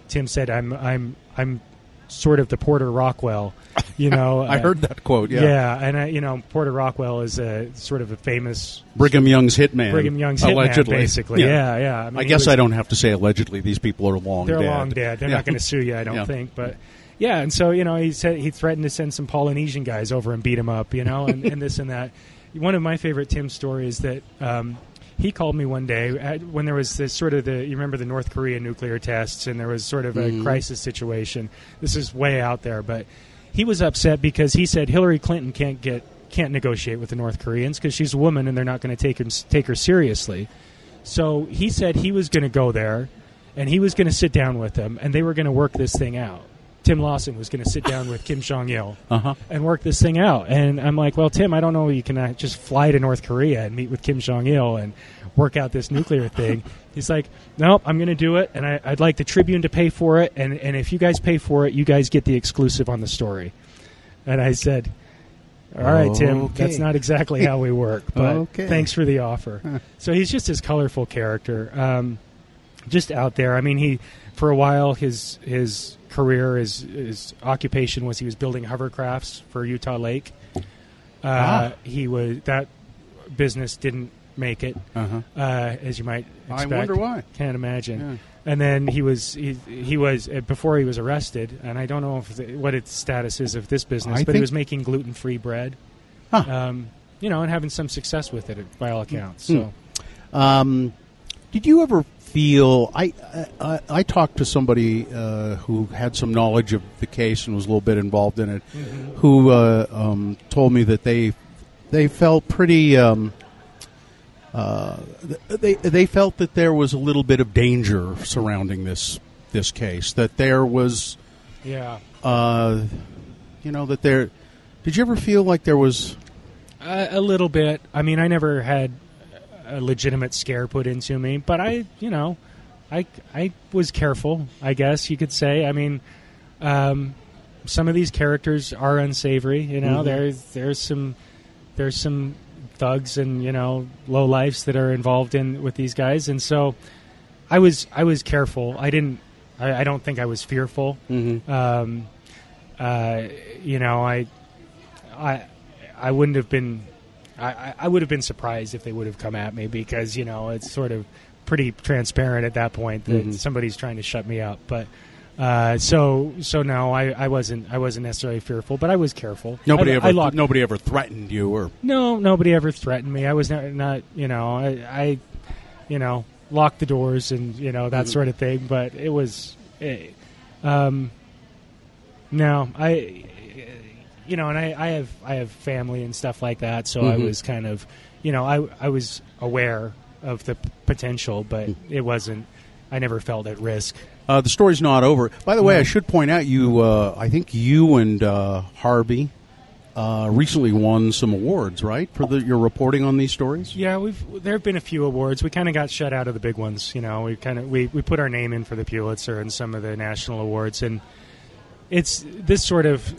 Tim said, "I'm I'm I'm sort of the Porter Rockwell. You know, I uh, heard that quote. Yeah, yeah, and I, you know, Porter Rockwell is a sort of a famous Brigham Young's hitman. Brigham Young's hitman, allegedly. basically. Yeah, yeah. I I, mean, he guess was- I don't have to say allegedly. These people are long they're dead. long dead. They're Yeah. not going to sue you, I don't Yeah. think. But yeah, and so you know, he said he threatened to send some Polynesian guys over and beat him up, you know, and, and this and that. One of my favorite Tim stories that um, he called me one day at, when there was this sort of the you remember the North Korea nuclear tests, and there was sort of a Mhm. crisis situation. This is way out there, but he was upset because he said Hillary Clinton can't get can't negotiate with the North Koreans because she's a woman and they're not going to take him take her seriously. So he said he was going to go there and he was going to sit down with them and they were going to work this thing out. Tim Lawson was going to sit down with Kim Jong Il Uh-huh. and work this thing out. And I'm like, well, Tim, I don't know. You can just fly to North Korea and meet with Kim Jong Il and work out this nuclear thing. He's like, nope, I'm going to do it, and I, I'd like the Tribune to pay for it. And, and if you guys pay for it, you guys get the exclusive on the story. And I said, all right, Tim, that's not exactly how we work, but Okay. thanks for the offer. so he's just this colorful character, um, just out there. I mean, he for a while his his career, his his occupation was he was building hovercrafts for Utah Lake. Uh, Ah. He was that business didn't make it, Uh-huh. uh, as you might. I wonder why. Can't imagine. Yeah. And then he was he, he was uh, before he was arrested, and I don't know if the, what its status is of this business, I but he was making gluten free bread. Huh. Um, you know, and having some success with it by all accounts. Hmm. So Um, did you ever feel? I I, I talked to somebody uh, who had some knowledge of the case and was a little bit involved in it, Mhm. who uh, um, told me that they they felt pretty. Um, uh, they they felt that there was a little bit of danger surrounding this this case. That there was, yeah, uh, you know, that there. Did you ever feel like there was? A little bit. I mean, I never had a legitimate scare put into me, but I, you know, I I was careful. I guess you could say. I mean, um, some of these characters are unsavory. You know, Mhm. there's there's some there's some thugs and you know low lifes that are involved in with these guys, and so I was I was careful. I didn't. I, I don't think I was fearful. Mhm. Um, uh, you know, I I I wouldn't have been I, I- would have been surprised if they would have come at me because you know it's sort of pretty transparent at that point that Mhm. somebody's trying to shut me up. But uh, so so no, I, I wasn't I wasn't necessarily fearful, but I was careful. Nobody I, ever I locked, nobody ever threatened you or no nobody ever threatened me. I was not, not you know I, I you know locked the doors and you know that Mhm. sort of thing. But it was. eh, um, no, I, you know, and I, I have I have family and stuff like that, so I Mhm. was kind of, you know, I I was aware of the p- potential, but it wasn't. I never felt at risk. Uh, the story's not over. By the way, No. I should point out you. Uh, I think you and uh, Harvey uh, recently won some awards, right, for the, your reporting on these stories. Yeah, we've there have been a few awards. We kind of got shut out of the big ones. You know, we kind of we, we put our name in for the Pulitzer and some of the national awards, and it's this sort of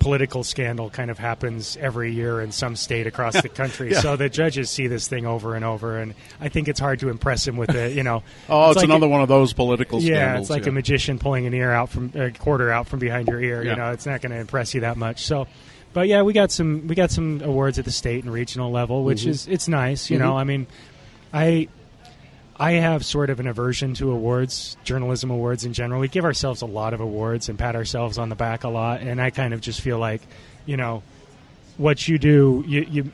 political scandal kind of happens every year in some state across the country. Yeah. So the judges see this thing over and over, and I think it's hard to impress them with it. You know, Oh, it's, like another one of those political yeah, scandals. it's like yeah. a magician pulling an ear out from a quarter out from behind your ear. Yeah. You know, it's not going to impress you that much. So, but yeah, we got some we got some awards at the state and regional level, which Mhm. is it's nice. You know, Mhm. I mean, I I have sort of an aversion to awards, journalism awards in general. We give ourselves a lot of awards and pat ourselves on the back a lot, and I kind of just feel like, you know, what you do, you you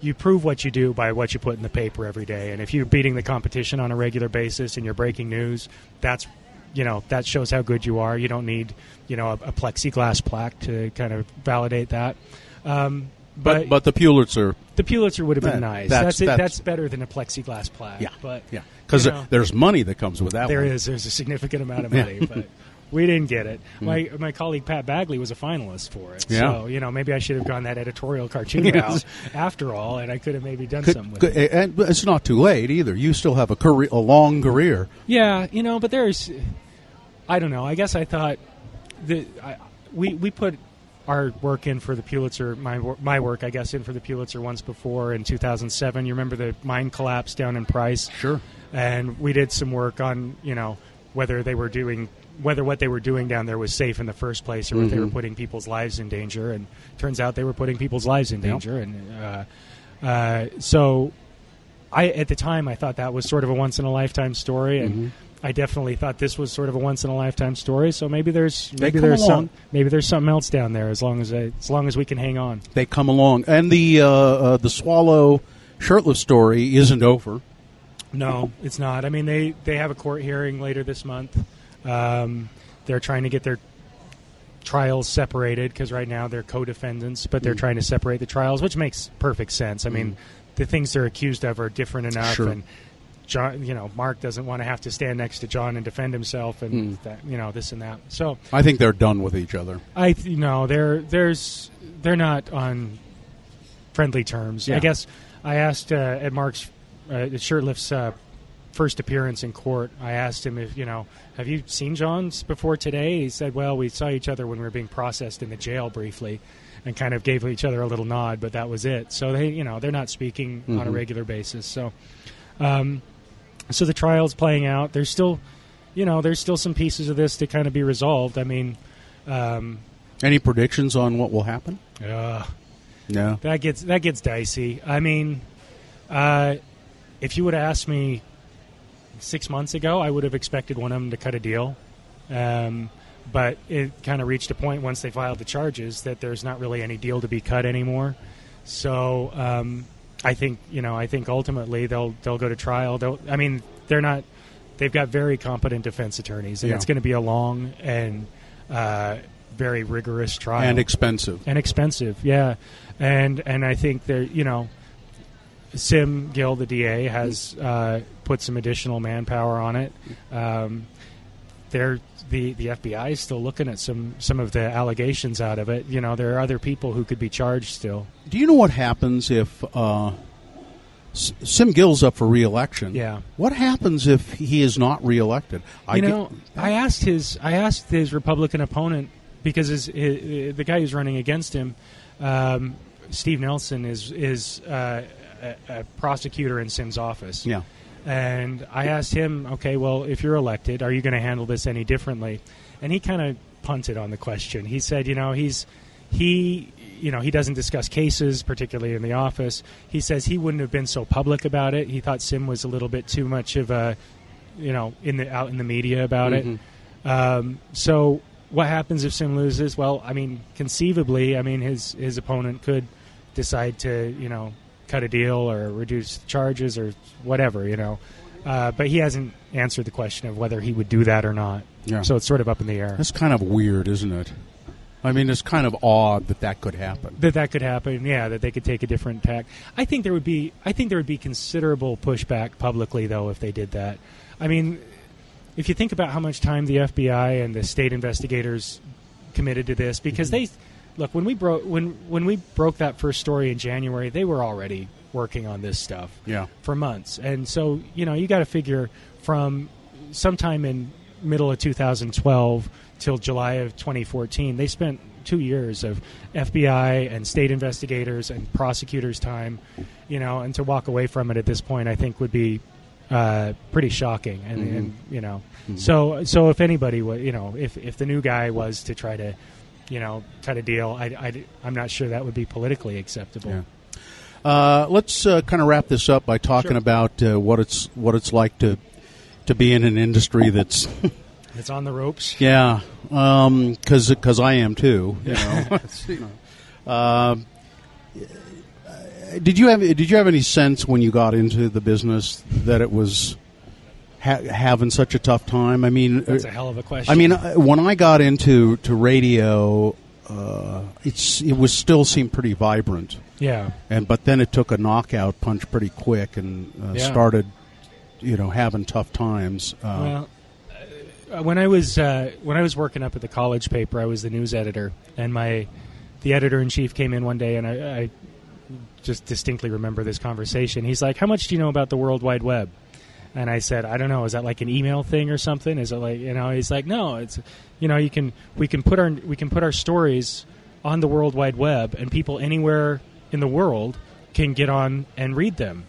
you prove what you do by what you put in the paper every day. And if you're beating the competition on a regular basis and you're breaking news, that's you know that shows how good you are. You don't need you know a, a plexiglass plaque to kind of validate that. Um, but but but the Pulitzer, the Pulitzer would have been That- nice. that's- That's it, that's- that's better than a plexiglass plaque. yeah, but yeah, because you know, there's money that comes with that. there one. is. There's a significant amount of Yeah. money, but we didn't get it. Mm. My my colleague Pat Bagley was a finalist for it. Yeah. So you know maybe I should have gone that editorial cartoon Yes. route after all, and I could have maybe done Could- something with could- it. and it's not too late either. You still have a career, a long career. Yeah, you know, but there's, I don't know. I guess I thought that I, we we put our work in for the Pulitzer, my my work, I guess, in for the Pulitzer once before in 2007. You remember the mine collapse down in Price? Sure. And we did some work on, you know, whether they were doing whether what they were doing down there was safe in the first place or if they were Mhm. putting people's lives in danger. And turns out they were putting people's lives in Yep. danger. And uh, uh, so, I at the time I thought that was sort of a once in a lifetime story, and Mhm. I definitely thought this was sort of a once in a lifetime story. So maybe there's maybe there's along. some maybe there's something else down there as long as I, as long as we can hang on. They come along, and the uh, uh, the Swallow Shurtleff story isn't over. No, it's not. I mean, they, they have a court hearing later this month. Um, they're trying to get their trials separated because right now they're co-defendants, but they're Mm. trying to separate the trials, which makes perfect sense. I mean, Mm. the things they're accused of are different enough, Sure. and John, you know, Mark doesn't want to have to stand next to John and defend himself, and Mm. that, you know, this and that. So I think they're done with each other. I th- you know they're there's they're not on friendly terms. Yeah. I guess I asked uh, at Mark's uh, Shurtleff's uh, first appearance in court. I asked him if you know have you seen John's before today? He said, "Well, we saw each other when we were being processed in the jail briefly." And kind of gave each other a little nod, but that was it. So they, you know, they're not speaking on a Mhm. regular basis. So, um, so the trial's playing out. There's still, you know, there's still some pieces of this to kind of be resolved. I mean, um, Any predictions on what will happen? uh, No. that gets that gets dicey. I mean, uh, if you would have asked me six months ago, I would have expected one of them to cut a deal. Um, but it kind of reached a point once they filed the charges that there's not really any deal to be cut anymore. So um, I think you know I think ultimately they'll they'll go to trial. They'll, I mean they're not. They've got very competent defense attorneys, and Yeah. it's going to be a long and uh, very rigorous trial And expensive. and expensive. Yeah, and and I think there, you know, Sim Gill, the DA, has uh, put some additional manpower on it. Um, they're the the FBI is still looking at some some of the allegations out of it. You know, there are other people who could be charged still. Do you know what happens if uh, Sim Gill's up for reelection? Yeah. What happens if he is not reelected? I you get- know, I asked his I asked his Republican opponent because his, his, the guy who's running against him, um, Steve Nelson, is is uh, a, a prosecutor in Sim's office. Yeah. And I asked him, okay, well, if you're elected, are you going to handle this any differently? And he kind of punted on the question. He said, you know, he's he you know he doesn't discuss cases particularly in the office he says he wouldn't have been so public about it he thought sim was a little bit too much of a you know in the out in the media about Mhm. it um, so what happens if sim loses well i mean conceivably i mean his his opponent could decide to you know cut a deal or reduce charges or whatever you know uh, but he hasn't answered the question of whether he would do that or not Yeah. so it's sort of up in the air That's kind of weird, isn't it? I mean, it's kind of odd that that could happen. that that could happen. Yeah, that they could take a different tack. I think there would be. I think there would be considerable pushback publicly, though, if they did that. I mean, if you think about how much time the FBI and the state investigators committed to this, because they look when we broke when when we broke that first story in January, they were already working on this stuff Yeah. for months, and so you know you got to figure from sometime in middle of 2012 till July of 2014, they spent two years of FBI and state investigators and prosecutors' time, you know, and to walk away from it at this point, I think would be uh, pretty shocking. And, Mhm. and you know, Mhm. so so if anybody, wa- you know, if if the new guy was to try to, you know, cut of deal, I, I I'm not sure that would be politically acceptable. Yeah. Uh, let's uh, kind of wrap this up by talking Sure. about uh, what it's what it's like to to be in an industry that's It's on the ropes. yeah, because because I am too. You know, It's, you know. Um, did you have did you have any sense when you got into the business that it was ha- having such a tough time? I mean, That's a uh, hell of a question. I mean, uh, when I got into to radio, uh, it's it was still seemed pretty vibrant. Yeah. and but then it took a knockout punch pretty quick and uh, Yeah. started, you know, having tough times. Uh, Well, uh, when I was uh, when I was working up at the college paper, I was the news editor, and my the editor in chief came in one day, and I, I just distinctly remember this conversation. He's like, "How much do you know about the World Wide Web?" And I said, "I don't know. Is that like an email thing or something? Is it like you know?" He's like, "No, it's you know, you can we can put our we can put our stories on the World Wide Web, and people anywhere in the world can get on and read them."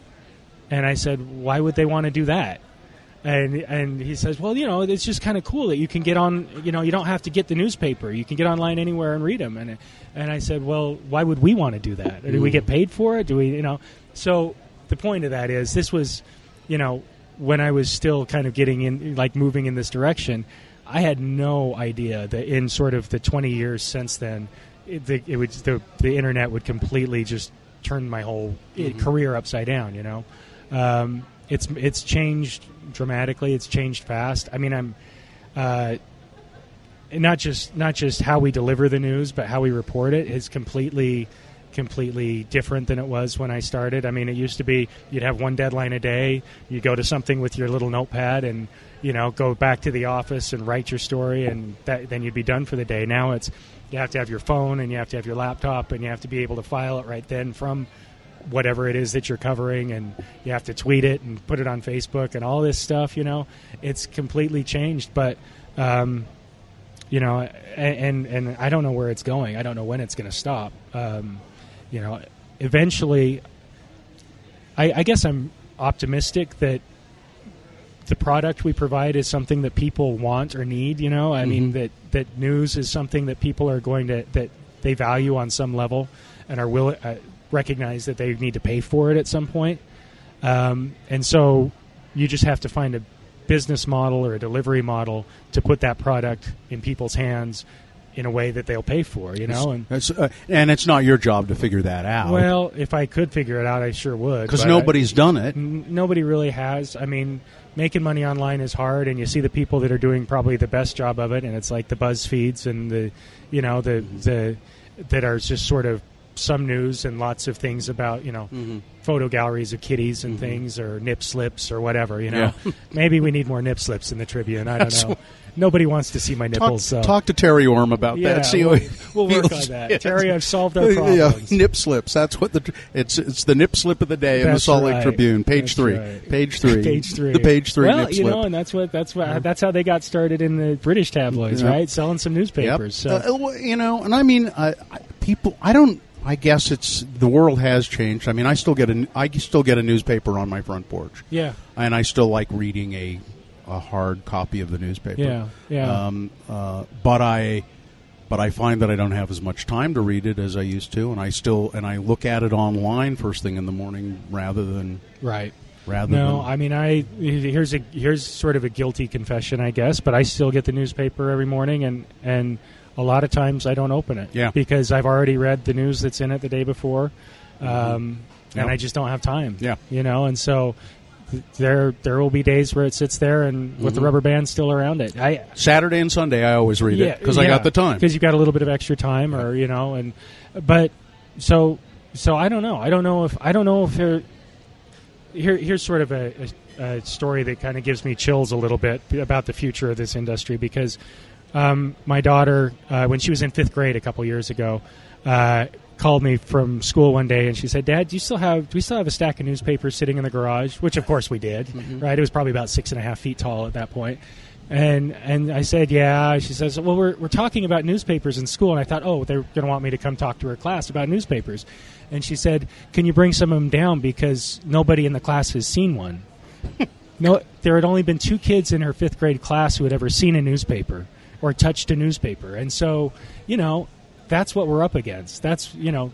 And I said, "Why would they want to do that?" And and he says, well, you know, it's just kind of cool that you can get on. You know, you don't have to get the newspaper. You can get online anywhere and read them. And and I said, well, why would we want to do that? Do we Mm. get paid for it? Do we, you know? So the point of that is, this was, you know, when I was still kind of getting in, like moving in this direction. I had no idea that in sort of the 20 years since then, it, the, it would the the internet would completely just turn my whole i- Mhm. career upside down. You know, um, it's it's changed dramatically. It's changed fast. I mean, I'm. Uh, not just not just how we deliver the news, but how we report it is completely completely different than it was when I started. I mean, it used to be you'd have one deadline a day. You go to something with your little notepad and you know go back to the office and write your story, and that, then you'd be done for the day. Now it's you have to have your phone and you have to have your laptop and you have to be able to file it right then from whatever it is that you're covering and you have to tweet it and put it on Facebook and all this stuff you know it's completely changed but um, you know and, and I don't know where it's going I don't know when it's going to stop um, you know eventually I, I guess I'm optimistic that the product we provide is something that people want or need. You know, I mean Mhm. that that news is something that people are going to that they value on some level and are will uh, recognize that they need to pay for it at some point. Um, and so you just have to find a business model or a delivery model to put that product in people's hands in a way that they'll pay for. You know, and It's, uh, and it's not your job to figure that out. well, if I could figure it out, I sure would. Because nobody's I- done it. N- nobody really has. I mean, making money online is hard, and you see the people that are doing probably the best job of it, and it's like the BuzzFeeds and the, you know, the the that are just sort of some news and lots of things about you know Mm-hmm. photo galleries of kitties and things or nip slips or whatever. You know, Yeah. maybe we need more nip slips in the Tribune. I don't know. Nobody wants to see my Talk, nipples. so. talk to Terry Orme about Yeah, that. See we'll- we'll work on that. Yeah. Terry, I've solved our Yeah, problems. nip slips. That's what the it's. It's the nip slip of the day in the That's Salt Lake right. Tribune, page That's three. right. Page three. Page three. The page three Well, you know, and that's what that's what that's how they got started in the British tabloids, right? Selling some newspapers. Yep. So Uh, you know, and I mean, I, people. I don't. I guess it's the world has changed. I mean, I still get a. I still get a newspaper on my front porch. Yeah. and I still like reading a a hard copy of the newspaper. Yeah, yeah. Um, uh, but I. But I find that I don't have as much time to read it as I used to, and I still and I look at it online first thing in the morning rather than Right. Rather no, than I mean, I here's a here's sort of a guilty confession, I guess, but I still get the newspaper every morning, and and a lot of times I don't open it, Yeah. because I've already read the news that's in it the day before, um, and Yep. I just don't have time. Yeah. you know, and so there there will be days where it sits there and with the Mhm. rubber band still around it. I Saturday and Sunday I always read it because I got the time. because you've got a little bit of extra time, or you know, and but so so I don't know. I don't know if I don't know if there. Here, here's sort of a, a, a story that kind of gives me chills a little bit about the future of this industry because um, my daughter, uh, when she was in fifth grade a couple years ago, uh, called me from school one day and she said, "Dad, do you still have do we still have a stack of newspapers sitting in the garage?" Which of course we did. Right? It was probably about six and a half feet tall at that point. And and I said, yeah. She says, well, we're we're talking about newspapers in school, and I thought, oh, they're going to want me to come talk to her class about newspapers. And she said, can you bring some of them down because nobody in the class has seen one. no, there had only been two kids in her fifth grade class who had ever seen a newspaper or touched a newspaper, and so you know, that's what we're up against. That's you know.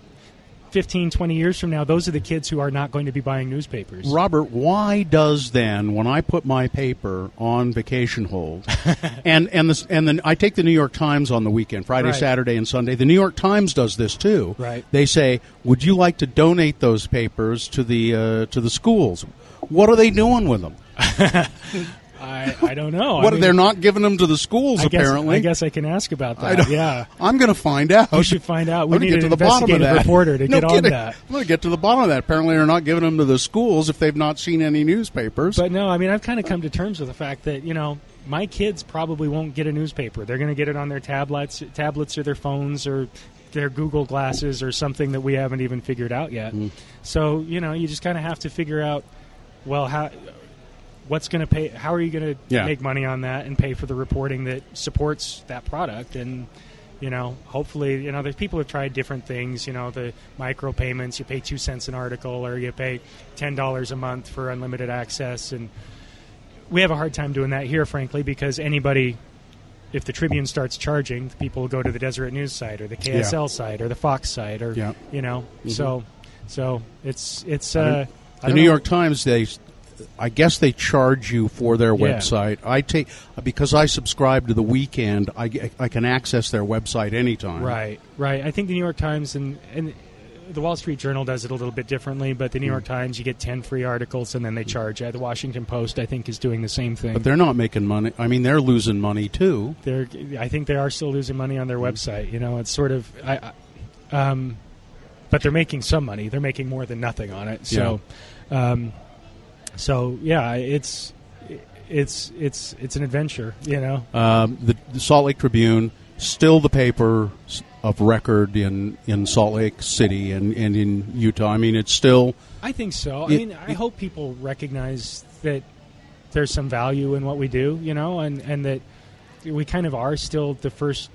15, 20 years from now, those are the kids who are not going to be buying newspapers. Robert, why does then when I put my paper on vacation hold, and and this and then I take the New York Times on the weekend, Friday, Right. Saturday, and Sunday. The New York Times does this too. Right. They say, "Would you like to donate those papers to the uh, to the schools?" What are they doing with them? I, I don't know. I what mean- they're not giving them to the schools I guess, apparently. I guess I can ask about I that. yeah. I'm going to find out. You should find out. We need get to the bottom of that. reporter to No get on that. I'm going to get to the bottom of that. Apparently, they're not giving them to the schools if they've not seen any newspapers. But no, I mean, I've kind of come to terms with the fact that you know my kids probably won't get a newspaper. They're going to get it on their tablets, tablets or their phones or their Google glasses or something that we haven't even figured out yet. Mm. So you know, you just kind of have to figure out, well, how. What's going to pay? How are you going to Yeah. make money on that and pay for the reporting that supports that product? And you know, hopefully, you know, there's people have tried different things. You know, the micro payments. You pay two cents an article, or you pay ten dollars a month for unlimited access. And we have a hard time doing that here, frankly, because anybody, if the Tribune starts charging, people will go to the Deseret News site or the KSL Yeah. site or the Fox site or Yeah. you know. Mhm. So, so it's it's. Uh, the New know. York Times, they, I guess they charge you for their Yeah. website. I take because I subscribe to the weekend. I, I can access their website anytime. Right, right. I think the New York Times and and the Wall Street Journal does it a little bit differently, but the New. York Times you get ten free articles and then they charge. Uh, the Washington Post I think is doing the same thing. But they're not making money. I mean, they're losing money too. they're I think they are still losing money on their website. You know, it's sort of I, I um, but they're making some money. They're making more than nothing on it. So, um, so yeah, it's it's it's it's an adventure. You know, Um, the, the Salt Lake Tribune still the paper of record in, in Salt Lake City and, and in Utah. I mean, it's still I think so. I mean, I hope people recognize that there's some value in what we do. You know, and and that we kind of are still the first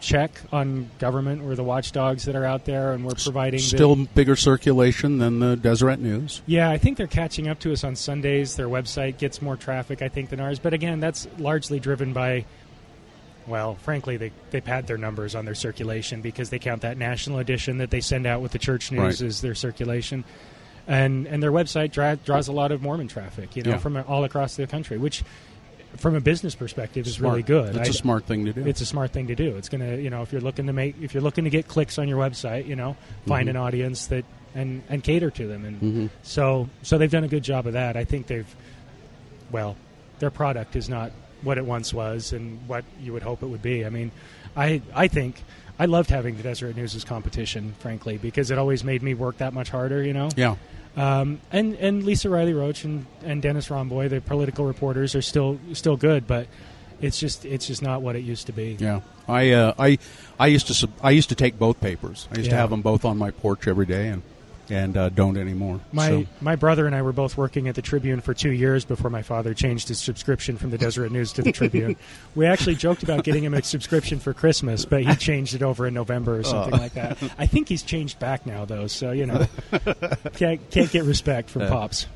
check on government. We're the watchdogs that are out there, and we're providing the- still bigger circulation than the Deseret News. Yeah, I think they're catching up to us on Sundays. Their website gets more traffic, I think, than ours. But again, that's largely driven by, well, frankly, they, they pad their numbers on their circulation because they count that national edition that they send out with the church news Right. as their circulation. And, and their website dra- draws a lot of Mormon traffic, you know, Yeah. from all across the country, which from a business perspective is Smart. really good. It's a smart thing to do. It's a smart thing to do. It's gonna, you know, if you're looking to make, if you're looking to get clicks on your website, you know, find Mhm. an audience that and and cater to them, and Mhm. so so they've done a good job of that. I think they've, well, their product is not what it once was and what you would hope it would be. I mean, I I think. I loved having the Deseret News as competition, frankly, because it always made me work that much harder. You know. Yeah. Um, and and Lisa Riley Roche and, and Dennis Romboy, the political reporters, are still still good, but it's just it's just not what it used to be. Yeah, I uh, I I used to sub- I used to take both papers. I used to have them both on my porch every day, and and uh, don't anymore. My So- my brother and I were both working at the Tribune for two years before my father changed his subscription from the Deseret News to the Tribune. we actually joked about getting him a subscription for Christmas, but he changed it over in November or something Oh. like that. I think he's changed back now, though, so you know can't can't get respect from Uh, pops.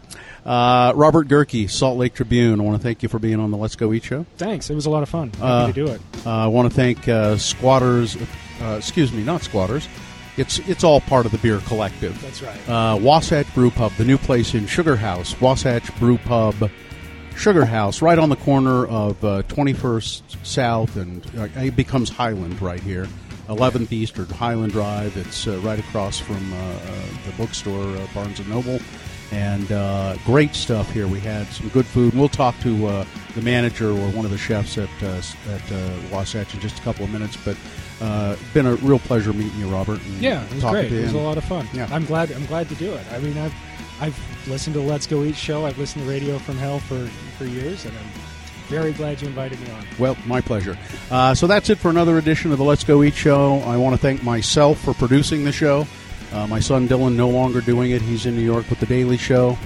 Uh, Robert Gehrke, Salt Lake Tribune. I want to thank you for being on the Let's Go Eat show. Thanks, it was a lot of fun. Happy Uh, to do it. uh, I want to thank uh, Squatters. Uh, excuse me, not Squatters. It's it's all part of the beer collective. That's right. Uh, Wasatch Brew Pub, the new place in Sugar House. Wasatch Brew Pub, Sugar House, right on the corner of uh, 21st South, and uh, it becomes Highland right here. 11th East or Highland Drive. It's uh, right across from uh, uh, the bookstore, uh, Barnes and Noble. And uh, great stuff here. We had some good food. And we'll talk to uh, the manager or one of the chefs at uh, at uh, Wasatch in just a couple of minutes. But uh, been a real pleasure meeting you, Robert. Yeah, it was great. It was a lot of fun. Yeah. I'm glad. I'm glad to do it. I mean, I've I've listened to Let's Go Eat show. I've listened to Radio from Hell for for years, and I'm very glad you invited me on. Well, my pleasure. Uh, so that's it for another edition of the Let's Go Eat show. I want to thank myself for producing the show. Uh, my son Dylan no longer doing it. He's in New York with the Daily Show.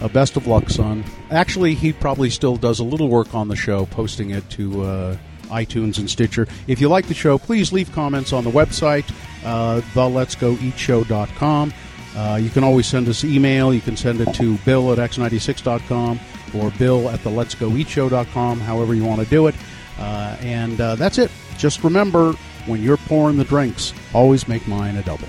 Uh, best of luck, son. Actually, he probably still does a little work on the show, posting it to uh, iTunes and Stitcher. If you like the show, please leave comments on the website, uh, theletsgoeatshow.com. Uh, you can always send us email. You can send it to bill at x96.com or bill at the letsgoeatshow.com, however you want to do it. Uh, and uh, that's it. Just remember, when you're pouring the drinks, always make mine a double.